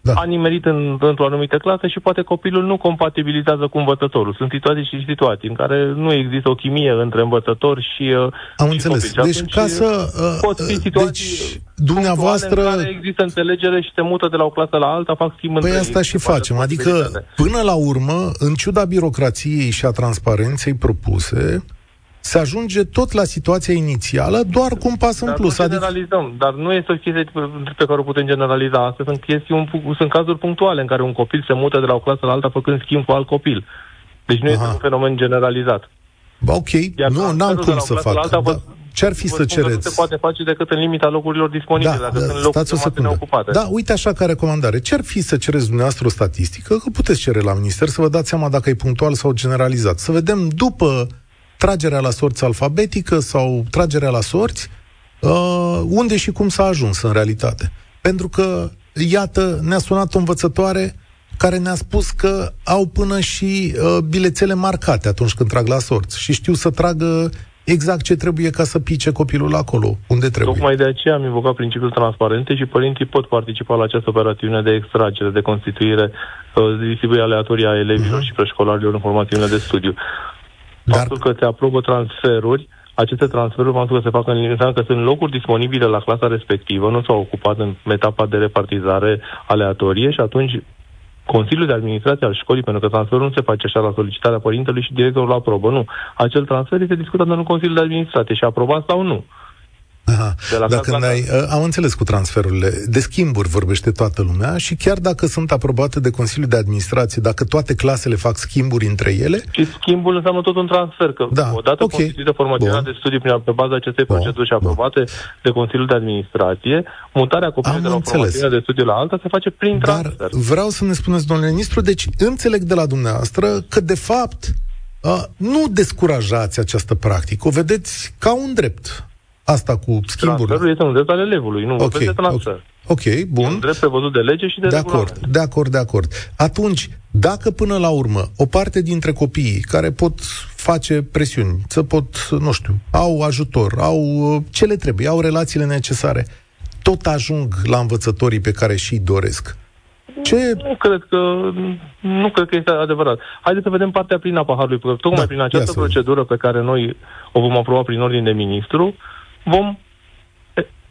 Da. A nimerit în, într-o anumită clasă și poate copilul nu compatibilizează cu învățătorul. Sunt situații și situații în care nu există o chimie între învățător și uh, Am și înțeles. Copil. deci ca să... Uh, pot fi situații deci, dumneavoastră... în care există înțelegere și se mută de la o clasă la alta, fac schimb Păi asta și facem. Adică, până la urmă, în ciuda birocrației și a transparenței propuse, se ajunge tot la situația inițială, doar cu un pas dar în plus. Nu adică... generalizăm, dar nu este o chestie pe care o putem generaliza. Astea sunt, chestii, sunt cazuri punctuale în care un copil se mută de la o clasă la alta făcând schimb cu alt copil. Deci nu Aha. este un fenomen generalizat. Ba, ok, Iar nu, n-am cum să fac. Alta, da. Ce ar fi să cereți? Nu se poate face decât în limita locurilor disponibile, da, dacă da, sunt locuri neocupate. Da, uite așa ca recomandare. Ce ar fi să cereți dumneavoastră o statistică? Că puteți cere la minister să vă dați seama dacă e punctual sau generalizat. Să vedem după tragerea la sorți alfabetică sau tragerea la sorți, uh, unde și cum s-a ajuns în realitate. Pentru că, iată, ne-a sunat o învățătoare care ne-a spus că au până și uh, bilețele marcate atunci când trag la sorți și știu să tragă exact ce trebuie ca să pice copilul acolo, unde trebuie. Tocmai de aceea am invocat principiul transparente și părinții pot participa la această operațiune de extragere, de constituire, uh, de distribuire aleatorie a elevilor uh-huh. și preșcolarilor în formațiunile de studiu. Dar... Faptul că se aprobă transferuri, aceste transferuri, faptul că se fac în înseamnă că sunt locuri disponibile la clasa respectivă, nu s-au ocupat în etapa de repartizare aleatorie și atunci Consiliul de Administrație al școlii, pentru că transferul nu se face așa la solicitarea părintelui și directorul aprobă, nu. Acel transfer este discutat în Consiliul de Administrație și aprobat sau nu. Aha. De la dacă n-ai, uh, am înțeles cu transferurile. De schimburi vorbește toată lumea și chiar dacă sunt aprobate de Consiliul de Administrație, dacă toate clasele fac schimburi între ele... Și schimbul înseamnă tot un transfer, că da. odată okay. constituită formațiunea de studii prin, pe baza acestei Bun. proceduri și aprobate Bun. de Consiliul de Administrație, mutarea copilului de la formațiune de studii la alta se face prin Dar transfer. vreau să ne spuneți, domnule ministru, deci înțeleg de la dumneavoastră că de fapt uh, nu descurajați această practică, o vedeți ca un drept Asta cu schimburile. Transferul este un drept al elevului, nu okay, de transfer. Ok, bun. E un drept prevăzut de lege și de De acord, de acord, de acord. Atunci, dacă până la urmă o parte dintre copiii care pot face presiuni, să pot, nu știu, au ajutor, au uh, ce le trebuie, au relațiile necesare, tot ajung la învățătorii pe care și-i doresc. Ce? Nu cred că nu cred că este adevărat. Haideți să vedem partea plină a paharului, pentru că tocmai da, prin această procedură pe care noi o vom aproba prin ordine de ministru, vom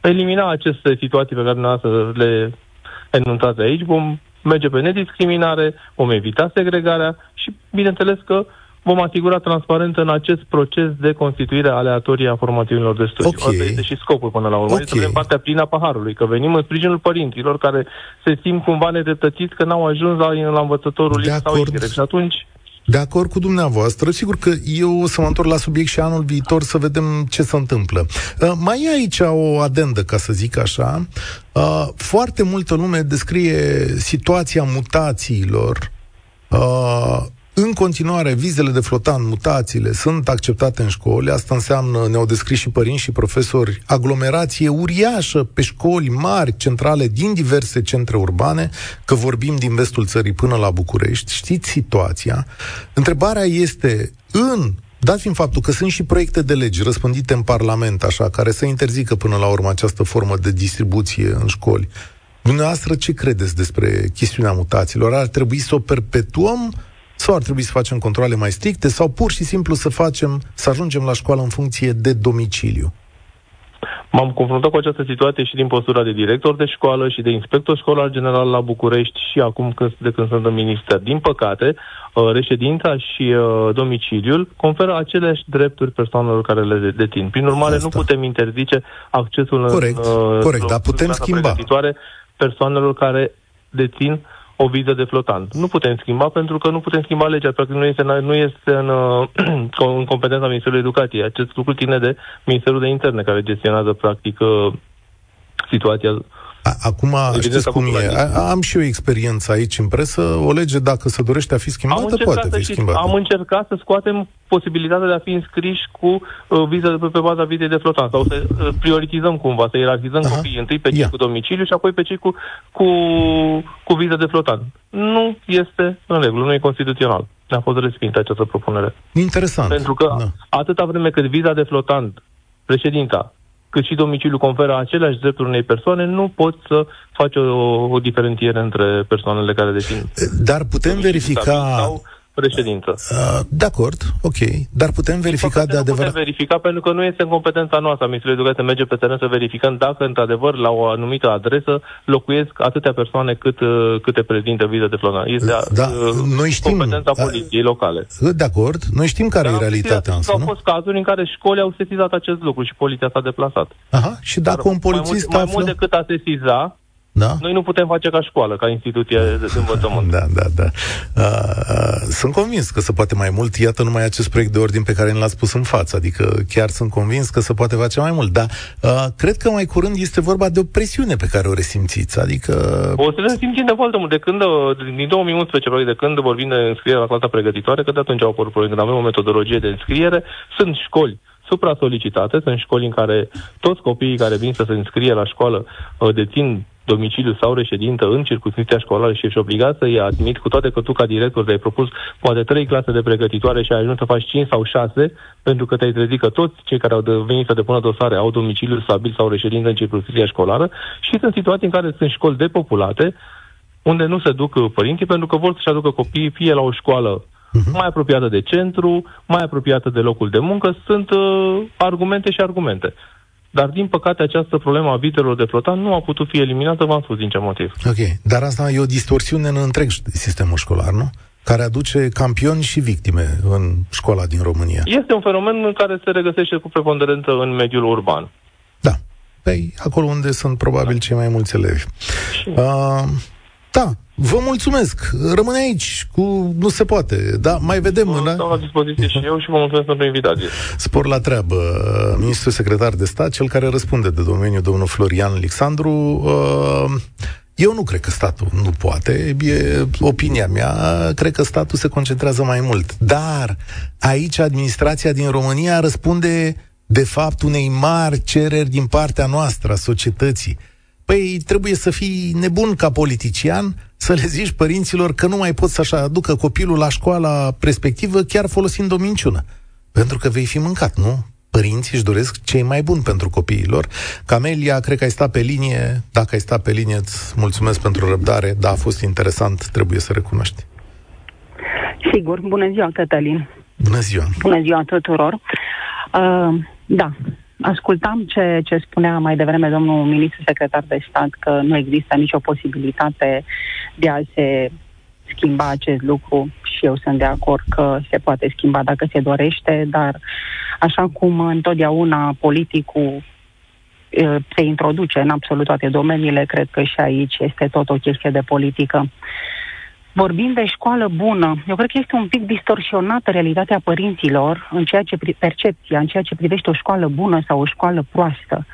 elimina aceste situații pe care dumneavoastră le enunțate aici, vom merge pe nediscriminare, vom evita segregarea și, bineînțeles că vom asigura transparență în acest proces de constituire aleatorie a formativilor de studii. Okay. Asta este și scopul până la urmă. Okay. Să vedem partea plină a paharului, că venim în sprijinul părinților care se simt cumva nedreptățiți că n-au ajuns la, la învățătorul De X sau acord. Y. Și atunci De acord cu dumneavoastră, sigur că eu o să mă întorc la subiect și anul viitor să vedem ce se întâmplă. Uh, mai e aici o adendă, ca să zic așa. Uh, foarte multă lume descrie situația mutațiilor uh, în continuare, vizele de flotant, mutațiile, sunt acceptate în școli. Asta înseamnă, ne-au descris și părinți și profesori, aglomerație uriașă pe școli mari, centrale, din diverse centre urbane, că vorbim din vestul țării până la București. Știți situația? Întrebarea este, în Dat fiind faptul că sunt și proiecte de legi răspândite în Parlament, așa, care să interzică până la urmă această formă de distribuție în școli, dumneavoastră ce credeți despre chestiunea mutațiilor? Ar trebui să o perpetuăm sau ar trebui să facem controle mai stricte sau pur și simplu să facem, să ajungem la școală în funcție de domiciliu? M-am confruntat cu această situație și din postura de director de școală și de inspector școlar general la București și acum când, de când sunt în minister. Din păcate, uh, reședința și uh, domiciliul conferă aceleași drepturi persoanelor care le dețin. Prin urmare, Asta. nu putem interzice accesul Corect, în, uh, corect, dar putem clasa schimba. pregătitoare persoanelor care dețin o viză de flotant. Nu putem schimba pentru că nu putem schimba legea. Practic nu este, nu este în, uh, în competența Ministerului Educației. Acest lucru ține de Ministerul de Interne, care gestionează practic uh, situația A- Acum, Evident, știți cum acum e? la A- Am și eu experiență aici în presă. O lege, dacă se dorește a fi schimbată, poate să fi știți, schimbată. am încercat să scoatem posibilitatea de a fi înscriși cu uh, viză de pe, pe baza vizei de flotant sau să uh, prioritizăm cumva, să ierarhizăm Aha. copiii întâi pe cei Ia. cu domiciliu și apoi pe cei cu, cu, cu viză de flotant. Nu este în regulă, nu e constituțional. Ne-a fost respinsă această propunere. Interesant. Pentru că Da. atâta vreme cât viza de flotant, președinta, cât și domiciliul conferă aceleași drepturi unei persoane, nu poți să faci o, o diferențiere între persoanele care dețin Dar putem domiciliu verifica... stabil sau președință. Uh, de acord, ok. Dar putem verifica Păcate, de nu adevărat... putem verifica pentru că nu este în competența noastră. Ministerul Educației merge pe teren să verificăm dacă, într-adevăr, la o anumită adresă locuiesc atâtea persoane cât, uh, câte prezintă viză de flotare. Este Da, uh, noi știm, competența da. poliției locale. Uh, De acord, noi știm care Dar e am realitatea sesizat- însă, Au nu? fost cazuri în care școli au sesizat acest lucru și poliția s-a deplasat. Aha, și dacă Dar un polițist mai mult, află... mai mult decât a sesiza, Da? noi nu putem face ca școală, ca instituție de, de învățământ. Da, da, da. Uh, uh, sunt convins că se poate mai mult. Iată numai acest proiect de ordin pe care l ați pus în față. Adică chiar sunt convins că se poate face mai mult. Dar uh, cred că mai curând este vorba de o presiune pe care o resimțiți. Adică... O să ne simțim de foarte mult. De când, uh, din 2011, practic, de când vorbim de înscriere la clasa pregătitoare, că de atunci au apărut probleme, când avem o metodologie de înscriere, sunt școli supra-solicitate, sunt școli în care toți copiii care vin să se înscrie la școală uh, dețin domiciliu sau reședintă în circunscripția școlară și ești obligat să-i admit, cu toate că tu ca director te-ai propus poate trei clase de pregătitoare și ai ajuns să faci 5 sau 6, pentru că te-ai trezit că toți cei care au de- venit să depună dosare au domiciliu stabil sau reședință în circunscripția școlară și sunt situații în care sunt școli depopulate, unde nu se duc uh, părinții pentru că vor să-și aducă copiii fie la o școală mai apropiată de centru, mai apropiată de locul de muncă, sunt uh, argumente și argumente. Dar, din păcate, această problemă a vitelor de flotant nu a putut fi eliminată, v-am spus din ce motiv. Ok, dar asta e o distorsiune în întreg sistemul școlar, nu? Care aduce campioni și victime în școala din România. Este un fenomen care se regăsește cu preponderență în mediul urban. Da. Păi, acolo unde sunt probabil cei mai mulți elevi. Uh, da, vă mulțumesc. Rămâne aici cu... Nu se poate. Da, mai vedem. Vă în... stau la dispoziție și eu și vă mulțumesc pentru invitație. Spor la treabă. Ministrul secretar de stat, cel care răspunde de domeniu, domnul Florian Alexandru, uh, eu nu cred că statul nu poate, e opinia mea, cred că statul se concentrează mai mult. Dar aici administrația din România răspunde de fapt unei mari cereri din partea noastră, a societății. Păi trebuie să fii nebun ca politician să le zici părinților că nu mai poți să-și aducă copilul la școala respectivă chiar folosind o minciună. Pentru că vei fi mâncat, nu? Părinții își doresc cei mai buni pentru copiilor. Camelia, cred că ai stat pe linie. Dacă ai stat pe linie, îți mulțumesc pentru răbdare. Da, a fost interesant, trebuie să recunoști. Sigur. Bună ziua, Cătălin. Bună ziua! Bună ziua tuturor. Uh, da, ascultam ce, ce spunea mai devreme domnul ministru secretar de stat că nu există nicio posibilitate de a se schimba acest lucru și eu sunt de acord că se poate schimba dacă se dorește, dar așa cum întotdeauna politicul se introduce în absolut toate domeniile, cred că și aici este tot o chestie de politică. Vorbim de școală bună. Eu cred că este un pic distorsionată realitatea părinților în ceea ce pri- percepția, în ceea ce privește o școală bună sau o școală proastă.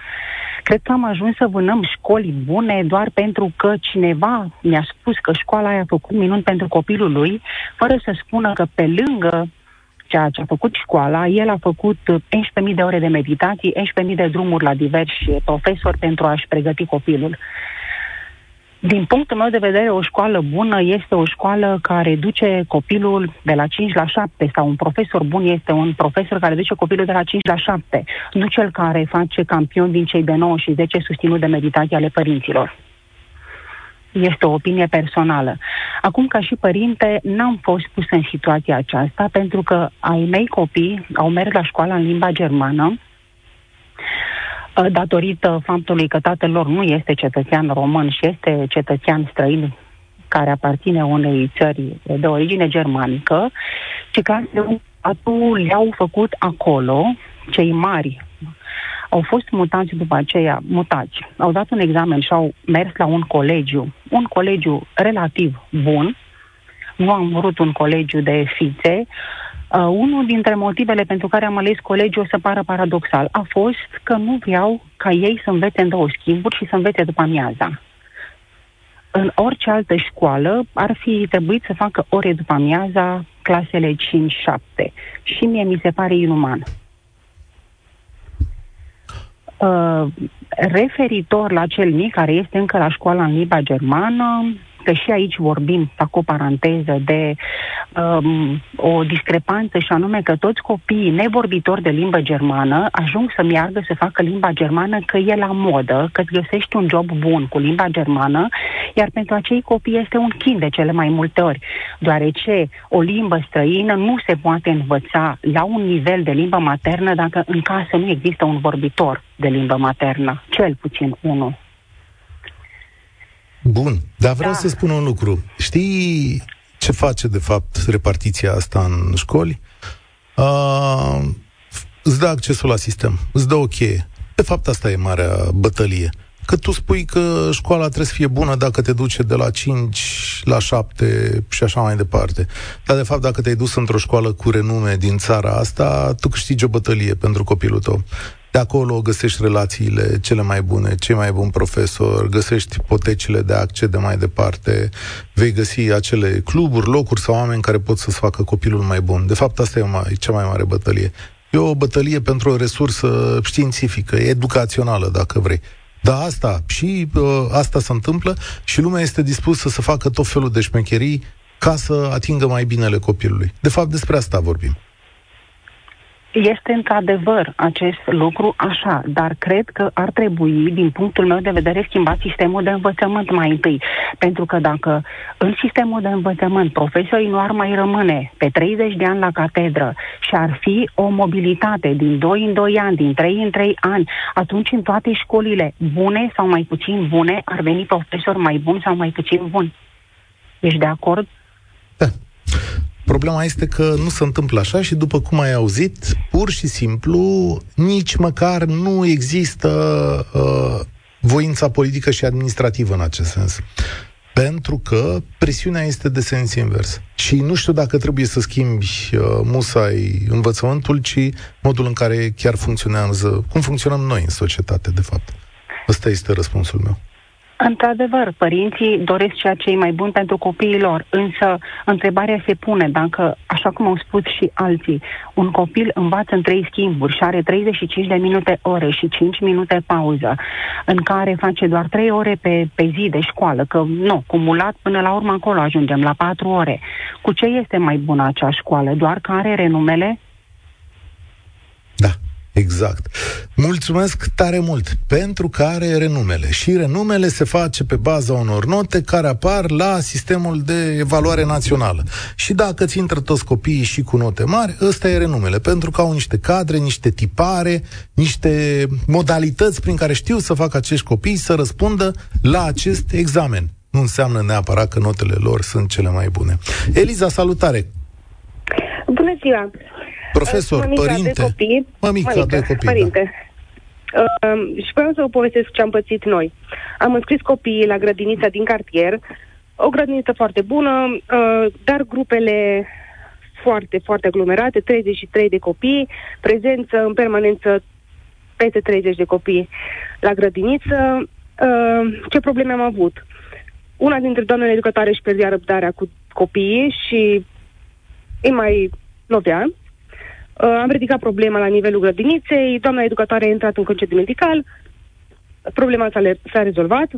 Cred că am ajuns să vânăm școli bune doar pentru că cineva mi-a spus că școala aia a făcut minuni pentru copilul lui, fără să spună că pe lângă ceea ce a făcut școala, el a făcut 11.000 de ore de meditații, 11.000 de drumuri la diversi profesori pentru a-și pregăti copilul. Din punctul meu de vedere, o școală bună este o școală care duce copilul de la 5 la 7 sau un profesor bun este un profesor care duce copilul de la 5 la 7, nu cel care face campion din cei de 9 și 10 susținut de meditații ale părinților. Este o opinie personală. Acum, ca și părinte, n-am fost pus în situația aceasta pentru că ai mei copii au mers la școală în limba germană, datorită faptului că tatăl lor nu este cetățean român și este cetățean străin care aparține unei țări de origine germanică, și care le-au făcut acolo, cei mari au fost mutați după aceea, mutați. Au dat un examen și au mers la un colegiu, un colegiu relativ bun. Nu am vrut un colegiu de fițe. Uh, unul dintre motivele pentru care am ales colegiul, o să pară paradoxal, a fost că nu vreau ca ei să învețe în două schimburi și să învețe după amiaza. În orice altă școală ar fi trebuit să facă ore după amiaza, clasele 5-7. Și mie mi se pare inuman. Uh, referitor la cel mic care este încă la școala în limba germană, că și aici vorbim, fac o paranteză, de um, o discrepanță și anume că toți copiii nevorbitori de limbă germană ajung să meargă să facă limba germană că e la modă, că găsești un job bun cu limba germană, iar pentru acei copii este un chin de cele mai multe ori, deoarece o limbă străină nu se poate învăța la un nivel de limbă maternă dacă în casă nu există un vorbitor de limbă maternă, cel puțin unul. Bun, dar vreau da. să spun un lucru. Știi ce face, de fapt, repartiția asta în școli? Uh, îți dă accesul la sistem, îți dă o cheie. De fapt, asta e marea bătălie. Că tu spui că școala trebuie să fie bună dacă te duce de la 5 la 7 și așa mai departe. Dar, de fapt, dacă te-ai dus într-o școală cu renume din țara asta, tu câștigi o bătălie pentru copilul tău. De acolo găsești relațiile cele mai bune, cei mai buni profesori, găsești ipotecile de a accede mai departe, vei găsi acele cluburi, locuri sau oameni care pot să-ți facă copilul mai bun. De fapt, asta e mai, cea mai mare bătălie. E o bătălie pentru o resursă științifică, educațională, dacă vrei. Dar asta, și uh, asta se întâmplă și lumea este dispusă să facă tot felul de șmecherii ca să atingă mai binele copilului. De fapt, despre asta vorbim. Este într-adevăr acest lucru așa, dar cred că ar trebui, din punctul meu de vedere, schimbat sistemul de învățământ mai întâi. Pentru că dacă în sistemul de învățământ profesorii nu ar mai rămâne pe 30 de ani la catedră și ar fi o mobilitate din 2 în 2 ani, din 3 în 3 ani, atunci în toate școlile bune sau mai puțin bune ar veni profesori mai buni sau mai puțin buni. Ești de acord? Da. Problema este că nu se întâmplă așa și după cum ai auzit, pur și simplu, nici măcar nu există uh, voința politică și administrativă în acest sens. Pentru că presiunea este de sens invers. Și nu știu dacă trebuie să schimbi uh, musai învățământul, ci modul în care chiar funcționează, cum funcționăm noi în societate, de fapt. Ăsta este răspunsul meu. Într-adevăr, părinții doresc ceea ce e mai bun pentru copiii lor, însă întrebarea se pune dacă, așa cum au spus și alții, un copil învață în trei schimburi și are 35 de minute ore și 5 minute pauză, în care face doar 3 ore pe, pe zi de școală, că nu, cumulat până la urmă acolo ajungem la 4 ore. Cu ce este mai bună acea școală? Doar că are renumele? Da. Exact. Mulțumesc tare mult pentru că are renumele și renumele se face pe baza unor note care apar la sistemul de evaluare națională. Și dacă ți intră toți copiii și cu note mari, ăsta e renumele, pentru că au niște cadre, niște tipare, niște modalități prin care știu să facă acești copii să răspundă la acest examen. Nu înseamnă neapărat că notele lor sunt cele mai bune. Eliza, salutare! Bună ziua! Profesor, mămica părinte. De copii. Mămica, mămica de copii, părinte. Da. Uh, și vreau să vă povestesc ce am pățit noi. Am înscris copiii la grădinița din cartier, o grădiniță foarte bună, uh, dar grupele foarte, foarte aglomerate, 33 de copii, prezență în permanență peste 30 de copii la grădiniță. Uh, ce probleme am avut? Una dintre doamnele educatoare își pierdea răbdarea cu copiii și îi mai lovea. Uh, am ridicat problema la nivelul grădiniței, doamna educatoare a intrat în concediu medical, problema s-a, le- s-a rezolvat,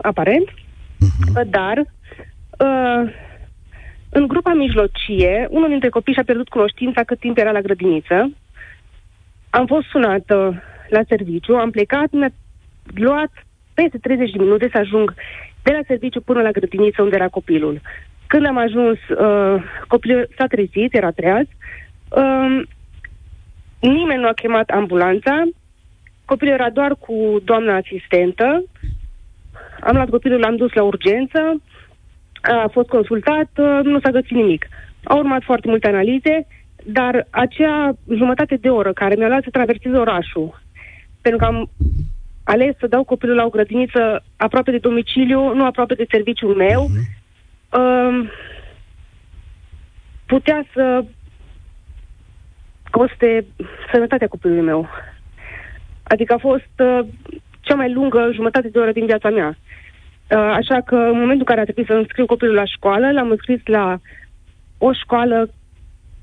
aparent, uh-huh. dar uh, în grupa mijlocie, unul dintre copii și-a pierdut cunoștința cât timp era la grădiniță. Am fost sunată la serviciu, am plecat, mi-a luat peste 30 de minute să ajung de la serviciu până la grădiniță unde era copilul. Când am ajuns, uh, copilul s-a trezit, era treaz, uh, Nimeni nu a chemat ambulanța. Copilul era doar cu doamna asistentă. Am luat copilul, l-am dus la urgență. A fost consultat, nu s-a găsit nimic. Au urmat foarte multe analize, dar acea jumătate de oră care mi-a luat să traversez orașul, pentru că am ales să dau copilul la o grădiniță aproape de domiciliu, nu aproape de serviciul meu, uh-huh. uh, putea să coste sănătatea copilului meu. Adică a fost uh, cea mai lungă jumătate de oră din viața mea. Uh, așa că în momentul în care a trebuit să înscriu copilul la școală, l-am înscris la o școală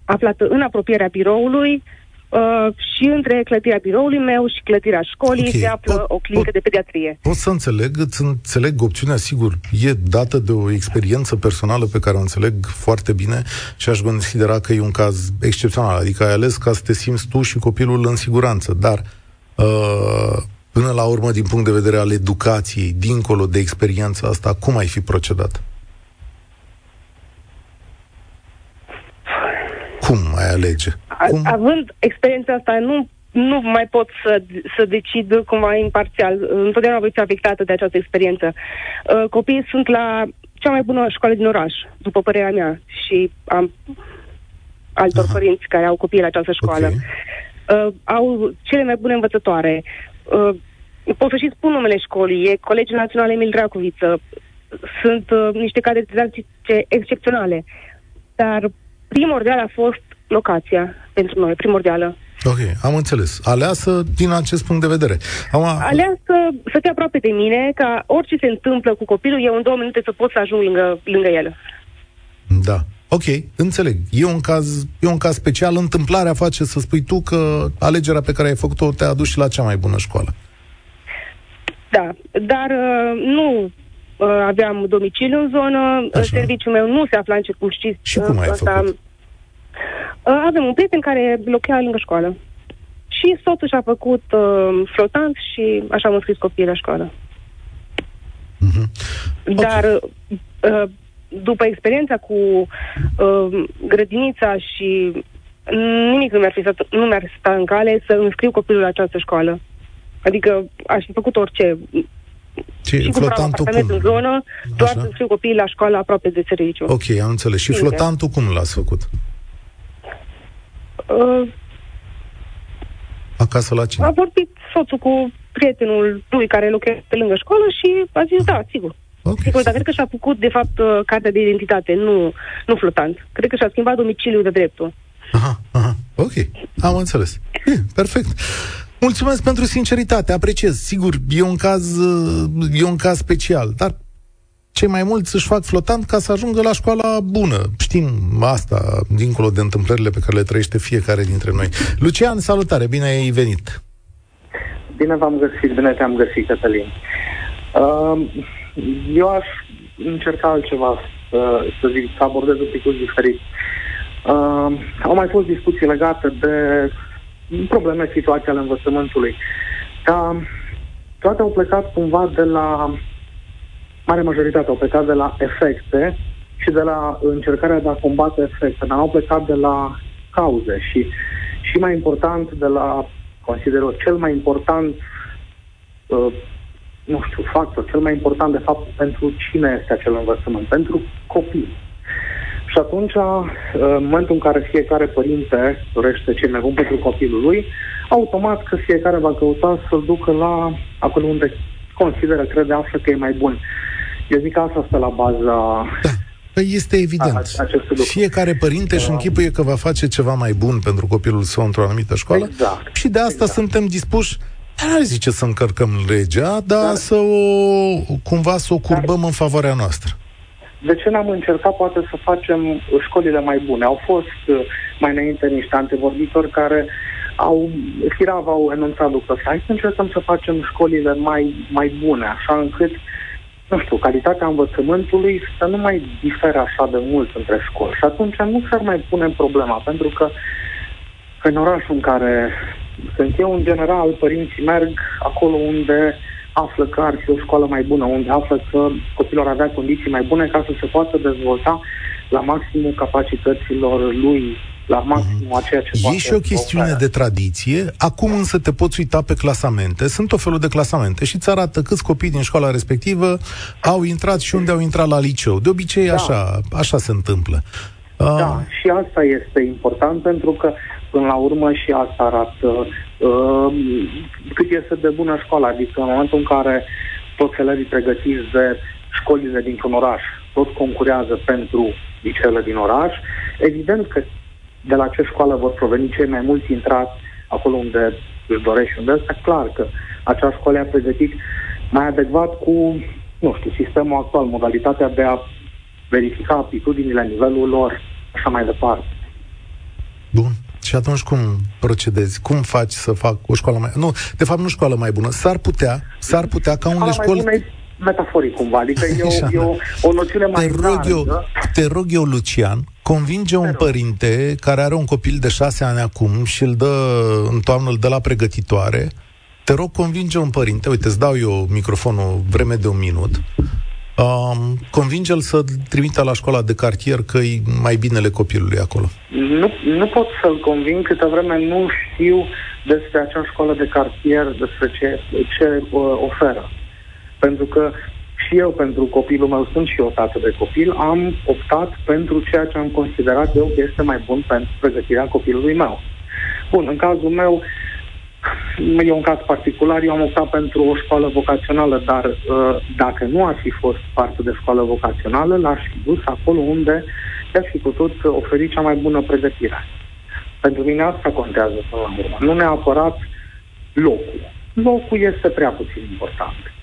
aflată în apropierea biroului, Uh, și între clădirea biroului meu și clădirea școlii okay. se află pot, o clinică pot, de pediatrie. Pot să înțeleg, îți înțeleg opțiunea, sigur, e dată de o experiență personală pe care o înțeleg foarte bine și aș considera că e un caz excepțional, adică ai ales ca să te simți tu și copilul în siguranță, dar uh, până la urmă, din punct de vedere al educației, dincolo de experiența asta, cum ai fi procedat? Cum ai alege? Cum? Având experiența asta, nu nu mai pot să, să decid cumva imparțial. Întotdeauna voi fi afectată de această experiență. Uh, copiii sunt la cea mai bună școală din oraș, după părerea mea, și am altor Aha. părinți care au copii la această școală. Okay. Uh, au cele mai bune învățătoare. Uh, pot să și spun numele școlii, e Colegiul Național Emil Dracoviță. Sunt uh, niște cadre didactice excepționale. Dar primordial a fost locația pentru noi, primordială. Ok, am înțeles. Aleasă din acest punct de vedere. Am... Aleasă să fie aproape de mine, ca orice se întâmplă cu copilul, eu în două minute să pot să ajung lângă, lângă el. Da. Ok, înțeleg. E un, caz, e un caz special. Întâmplarea face să spui tu că alegerea pe care ai făcut-o te-a adus și la cea mai bună școală. Da, dar uh, nu uh, aveam domiciliu în zonă, Așa. serviciul meu nu se afla în circunștiți. Și cum ai asta, făcut? Uh, avem un prieten care locuia lângă școală. Și soțul și-a făcut uh, flotant și așa am înscris copiii la școală. Mm-hmm. Dar uh, după experiența cu uh, grădinița și nimic nu mi-ar, fi stat, nu mi-ar sta în cale să înscriu copilul la această școală. Adică aș fi făcut orice. Ce, și flotantul cum? în zonă, doar să înscriu copiii la școală aproape de serviciu. Ok, am înțeles. Și Bine. flotantul cum l-ați făcut? Uh, Acasă la cine? A vorbit soțul cu prietenul lui care lucrează pe lângă școală și a zis da, sigur. Okay. Sigur, dar cred că și-a făcut, de fapt, uh, cartea de identitate, nu, nu flotant. Cred că și-a schimbat domiciliul de dreptul. Aha, aha, ok, am înțeles. E, perfect. Mulțumesc pentru sinceritate, apreciez. Sigur, e un caz, uh, e un caz special, dar cei mai mulți își fac flotant ca să ajungă la școala bună. Știm asta, dincolo de întâmplările pe care le trăiește fiecare dintre noi. Lucian, salutare, bine ai venit! Bine v-am găsit, bine te-am găsit, Cătălin. Uh, eu aș încerca altceva, să, să zic, să abordez un pic diferit. Uh, au mai fost discuții legate de probleme, situații ale învățământului. Dar toate au plecat cumva de la, mare majoritate au plecat de la efecte și de la încercarea de a combate efecte, dar au plecat de la cauze și, și mai important de la, consider eu, cel mai important uh, nu știu, factor, cel mai important, de fapt, pentru cine este acel învățământ? Pentru copii. Și atunci, uh, în momentul în care fiecare părinte dorește ce mai bun pentru copilul lui, automat că fiecare va căuta să-l ducă la acolo unde consideră, crede, află că e mai bun. Eu zic că asta stă la baza da. Păi este evident. Fiecare părinte își închipuie că va face ceva mai bun pentru copilul său într-o anumită școală exact. și de asta exact. suntem dispuși nu zice să încărcăm legea, dar da. să o, cumva să o curbăm dar, în favoarea noastră. De ce n-am încercat poate să facem școlile mai bune? Au fost uh, mai înainte niște antevorbitori care au, firav au enunțat lucrul ăsta. Hai să încercăm să facem școlile mai, mai bune, așa încât nu știu, calitatea învățământului să nu mai difere așa de mult între școli. Și atunci nu s-ar mai pune problema, pentru că în orașul în care sunt eu, în general, părinții merg acolo unde află că ar fi o școală mai bună, unde află că copilul ar avea condiții mai bune ca să se poată dezvolta la maximul capacităților lui, la maximum a ceea ce E și o chestiune oferă. de tradiție, acum însă te poți uita pe clasamente, sunt o felul de clasamente și îți arată câți copii din școala respectivă au intrat și unde au intrat la liceu. De obicei da. așa, așa se întâmplă. Da, uh, și asta este important pentru că până la urmă și asta arată uh, cât este de bună școala. Adică în momentul în care toți elevii pregătiți de școlile dintr-un oraș tot concurează pentru liceele din oraș, evident că de la ce școală vor proveni cei mai mulți intrați acolo unde își dorești unde este clar că acea școală a pregătit mai adecvat cu, nu știu, sistemul actual, modalitatea de a verifica aptitudinile, nivelul lor, așa mai departe. Bun. Și atunci cum procedezi? Cum faci să fac o școală mai... Nu, de fapt nu școală mai bună. S-ar putea, s-ar putea ca unele școli... metaforic cumva, adică e, o, e o, o noțiune mai te rog, eu, te rog eu, Lucian, convinge un părinte care are un copil de șase ani acum și îl dă, în toamnă îl dă la pregătitoare, te rog, convinge un părinte, uite, îți dau eu microfonul vreme de un minut, Um, convinge-l să trimită la școala de cartier că e mai binele copilului acolo. Nu, nu pot să-l conving câtă vreme nu știu despre acea școală de cartier, despre ce, ce uh, oferă. Pentru că și eu, pentru copilul meu, sunt și eu tată de copil, am optat pentru ceea ce am considerat eu că este mai bun pentru pregătirea copilului meu. Bun, în cazul meu, E un caz particular, eu am optat pentru o școală vocațională, dar uh, dacă nu ar fi fost parte de școală vocațională, l-aș fi dus acolo unde i-aș fi putut oferi cea mai bună pregătire. Pentru mine asta contează până la urmă, nu neapărat locul. Locul este prea puțin important.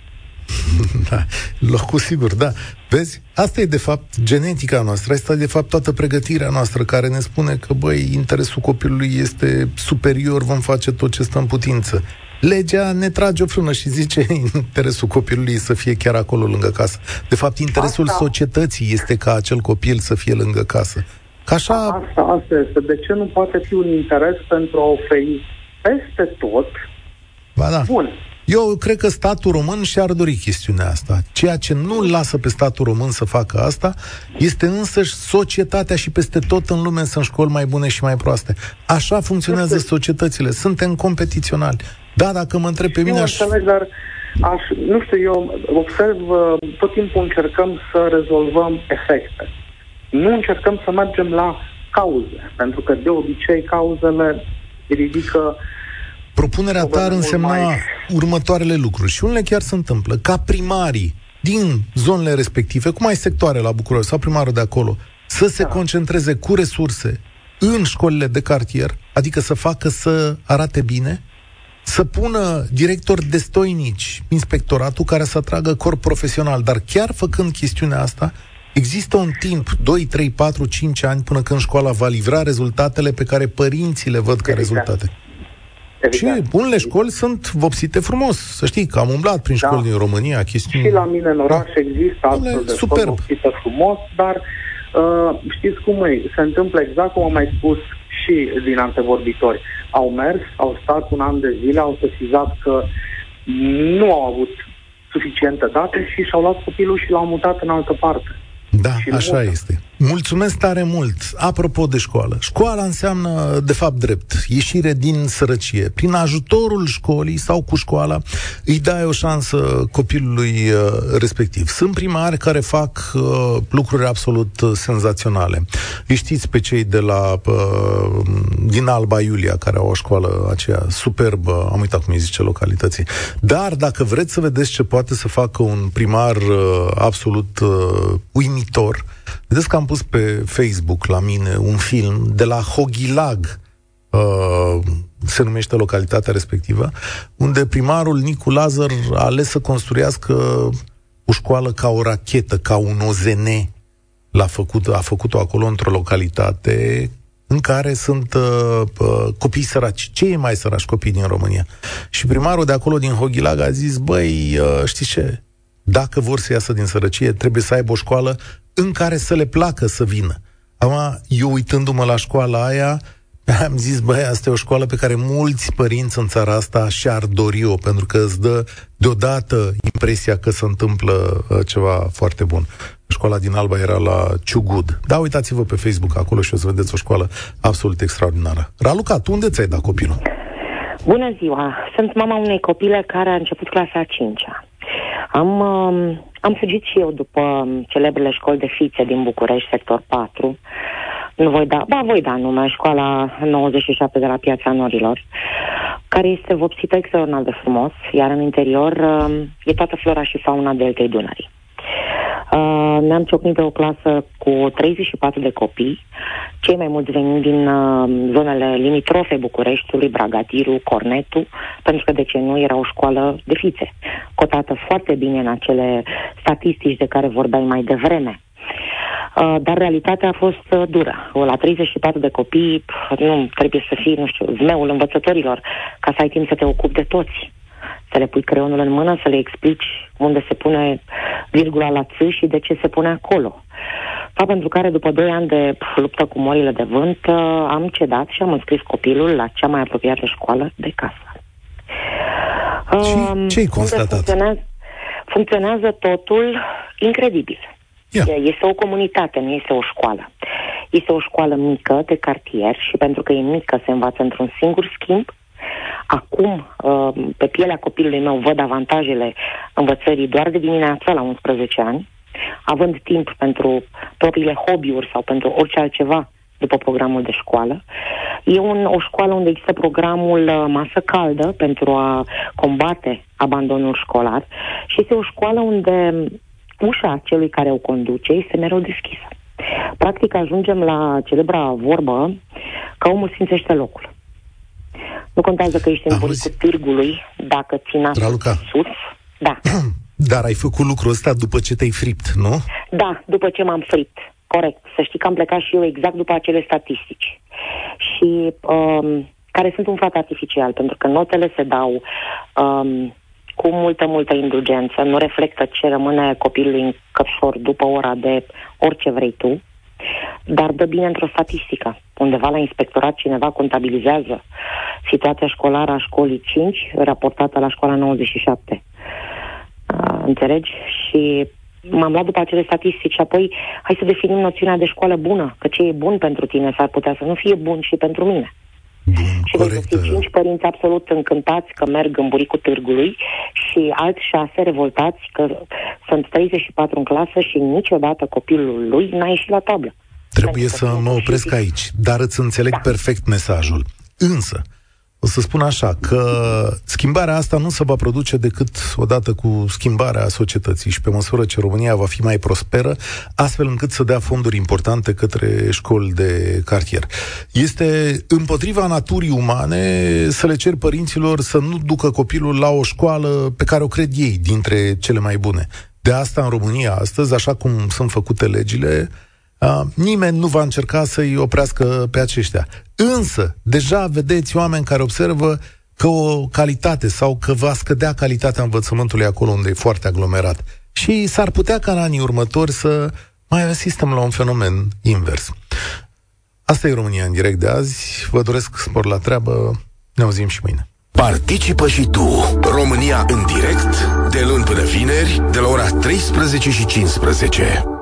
da, locul sigur, da. Vezi? Asta e de fapt genetica noastră, asta e de fapt toată pregătirea noastră care ne spune că, băi, interesul copilului este superior, vom face tot ce stă în putință. Legea ne trage o frână și zice interesul copilului să fie chiar acolo lângă casă. De fapt, interesul asta. societății este ca acel copil să fie lângă casă. Ca așa... Asta, asta este. De ce nu poate fi un interes pentru a oferi peste tot Ba da. Bun, eu cred că statul român și-ar dori chestiunea asta. Ceea ce nu lasă pe statul român să facă asta este însăși societatea și peste tot în lume sunt școli mai bune și mai proaste. Așa funcționează societățile. Suntem competiționali. Da, dacă mă întreb pe mine... Aș... Înțeleg, dar aș, nu știu, eu observ, uh, tot timpul încercăm să rezolvăm efecte. Nu încercăm să mergem la cauze, pentru că de obicei cauzele ridică Propunerea ta ar însemna mai... următoarele lucruri și unele chiar se întâmplă. Ca primarii din zonele respective, cum ai sectoare la București sau primarul de acolo, să se da. concentreze cu resurse în școlile de cartier, adică să facă să arate bine, să pună directori destoinici, inspectoratul care să atragă corp profesional, dar chiar făcând chestiunea asta, există un timp, 2, 3, 4, 5 ani, până când școala va livra rezultatele pe care părinții le văd ca exact. rezultate. Evident. Și unele școli sunt vopsite frumos. Să știi că am umblat prin da. școli din România, chestiuni... Și la mine în oraș da. există astfel de superb. școli vopsite frumos, dar uh, știți cum e? Se întâmplă exact cum am mai spus și din antevorbitori. Au mers, au stat un an de zile, au sesizat că nu au avut suficiente date și și-au luat copilul și l-au mutat în altă parte. Da, și așa este. Mulțumesc tare mult. Apropo de școală, școala înseamnă, de fapt, drept, ieșire din sărăcie. Prin ajutorul școlii sau cu școala, îi dai o șansă copilului uh, respectiv. Sunt primari care fac uh, lucruri absolut uh, senzaționale. Îi știți pe cei de la uh, din Alba Iulia, care au o școală aceea superbă, am uitat cum îi zice localității. Dar dacă vreți să vedeți ce poate să facă un primar uh, absolut uh, uimitor, Vedeți că am pus pe Facebook la mine un film de la Hogilag, uh, se numește localitatea respectivă, unde primarul Nicu Lazar a ales să construiască o școală ca o rachetă, ca un OZN. L-a făcut, a făcut-o acolo într-o localitate în care sunt uh, uh, copii săraci, cei mai săraci copii din România. Și primarul de acolo, din Hogilag, a zis, băi, uh, știți ce, dacă vor să iasă din sărăcie, trebuie să aibă o școală în care să le placă să vină. Acum, eu uitându-mă la școala aia, am zis, băi, asta e o școală pe care mulți părinți în țara asta și-ar dori-o, pentru că îți dă deodată impresia că se întâmplă uh, ceva foarte bun. Școala din Alba era la Ciugud. Da, uitați-vă pe Facebook acolo și o să vedeți o școală absolut extraordinară. Raluca, tu unde ți-ai dat copilul? Bună ziua! Sunt mama unei copile care a început clasa a 5-a. Am, uh, am fugit și eu după um, celebrele școli de fițe din București, sector 4. Nu voi da, ba voi da nume, școala 97 de la Piața Norilor, care este vopsită extraordinar de frumos, iar în interior uh, e toată flora și fauna deltei Dunării. Uh, ne-am ciocnit pe o clasă cu 34 de copii, cei mai mulți venind din uh, zonele limitrofe Bucureștiului, Bragadiru, Cornetu, pentru că de ce nu era o școală de fițe, cotată foarte bine în acele statistici de care vorbeai mai devreme. Uh, dar realitatea a fost uh, dură. La 34 de copii nu trebuie să fii, nu știu, zmeul învățătorilor ca să ai timp să te ocupi de toți să le pui creionul în mână, să le explici unde se pune virgula la ț și de ce se pune acolo. Fapt pentru care, după doi ani de luptă cu morile de vânt, uh, am cedat și am înscris copilul la cea mai apropiată școală de casă. Ce, um, ce ai constatat? Funcționează, funcționează totul incredibil. Yeah. Este o comunitate, nu este o școală. Este o școală mică de cartier și pentru că e mică se învață într-un singur schimb, Acum, uh, pe pielea copilului meu, văd avantajele învățării doar de dimineața la 11 ani, având timp pentru propriile hobby-uri sau pentru orice altceva după programul de școală. E un, o școală unde există programul uh, masă caldă pentru a combate abandonul școlar și este o școală unde ușa celui care o conduce este mereu deschisă. Practic ajungem la celebra vorbă că omul sfințește locul. Nu contează că ești în buricul târgului, dacă ții nasul sus. Da. Dar ai făcut lucrul ăsta după ce te-ai fript, nu? Da, după ce m-am fript. Corect. Să știi că am plecat și eu exact după acele statistici. Și um, care sunt un fapt artificial, pentru că notele se dau um, cu multă, multă indulgență, nu reflectă ce rămâne copilului în căpșor după ora de orice vrei tu dar dă bine într-o statistică. Undeva la inspectorat cineva contabilizează situația școlară a școlii 5 raportată la școala 97. Uh, înțelegi? Și m-am luat după acele statistici și apoi hai să definim noțiunea de școală bună, că ce e bun pentru tine s-ar putea să nu fie bun și pentru mine. Bun, și vei găsi cinci părinți absolut încântați că merg în buricul târgului și alți șase revoltați că sunt 34 în clasă și niciodată copilul lui n-a ieșit la tablă. Trebuie să mă opresc aici, dar îți înțeleg da. perfect mesajul. Însă, o să spun așa, că schimbarea asta nu se va produce decât odată cu schimbarea societății și pe măsură ce România va fi mai prosperă, astfel încât să dea fonduri importante către școli de cartier. Este împotriva naturii umane să le cer părinților să nu ducă copilul la o școală pe care o cred ei dintre cele mai bune. De asta în România astăzi, așa cum sunt făcute legile, Uh, nimeni nu va încerca să-i oprească pe aceștia. Însă, deja vedeți oameni care observă că o calitate sau că va scădea calitatea învățământului acolo unde e foarte aglomerat. Și s-ar putea ca în anii următori să mai asistăm la un fenomen invers. Asta e România în direct de azi. Vă doresc spor la treabă. Ne auzim și mâine. Participă și tu, România în direct, de luni până vineri, de la ora 13 și 15.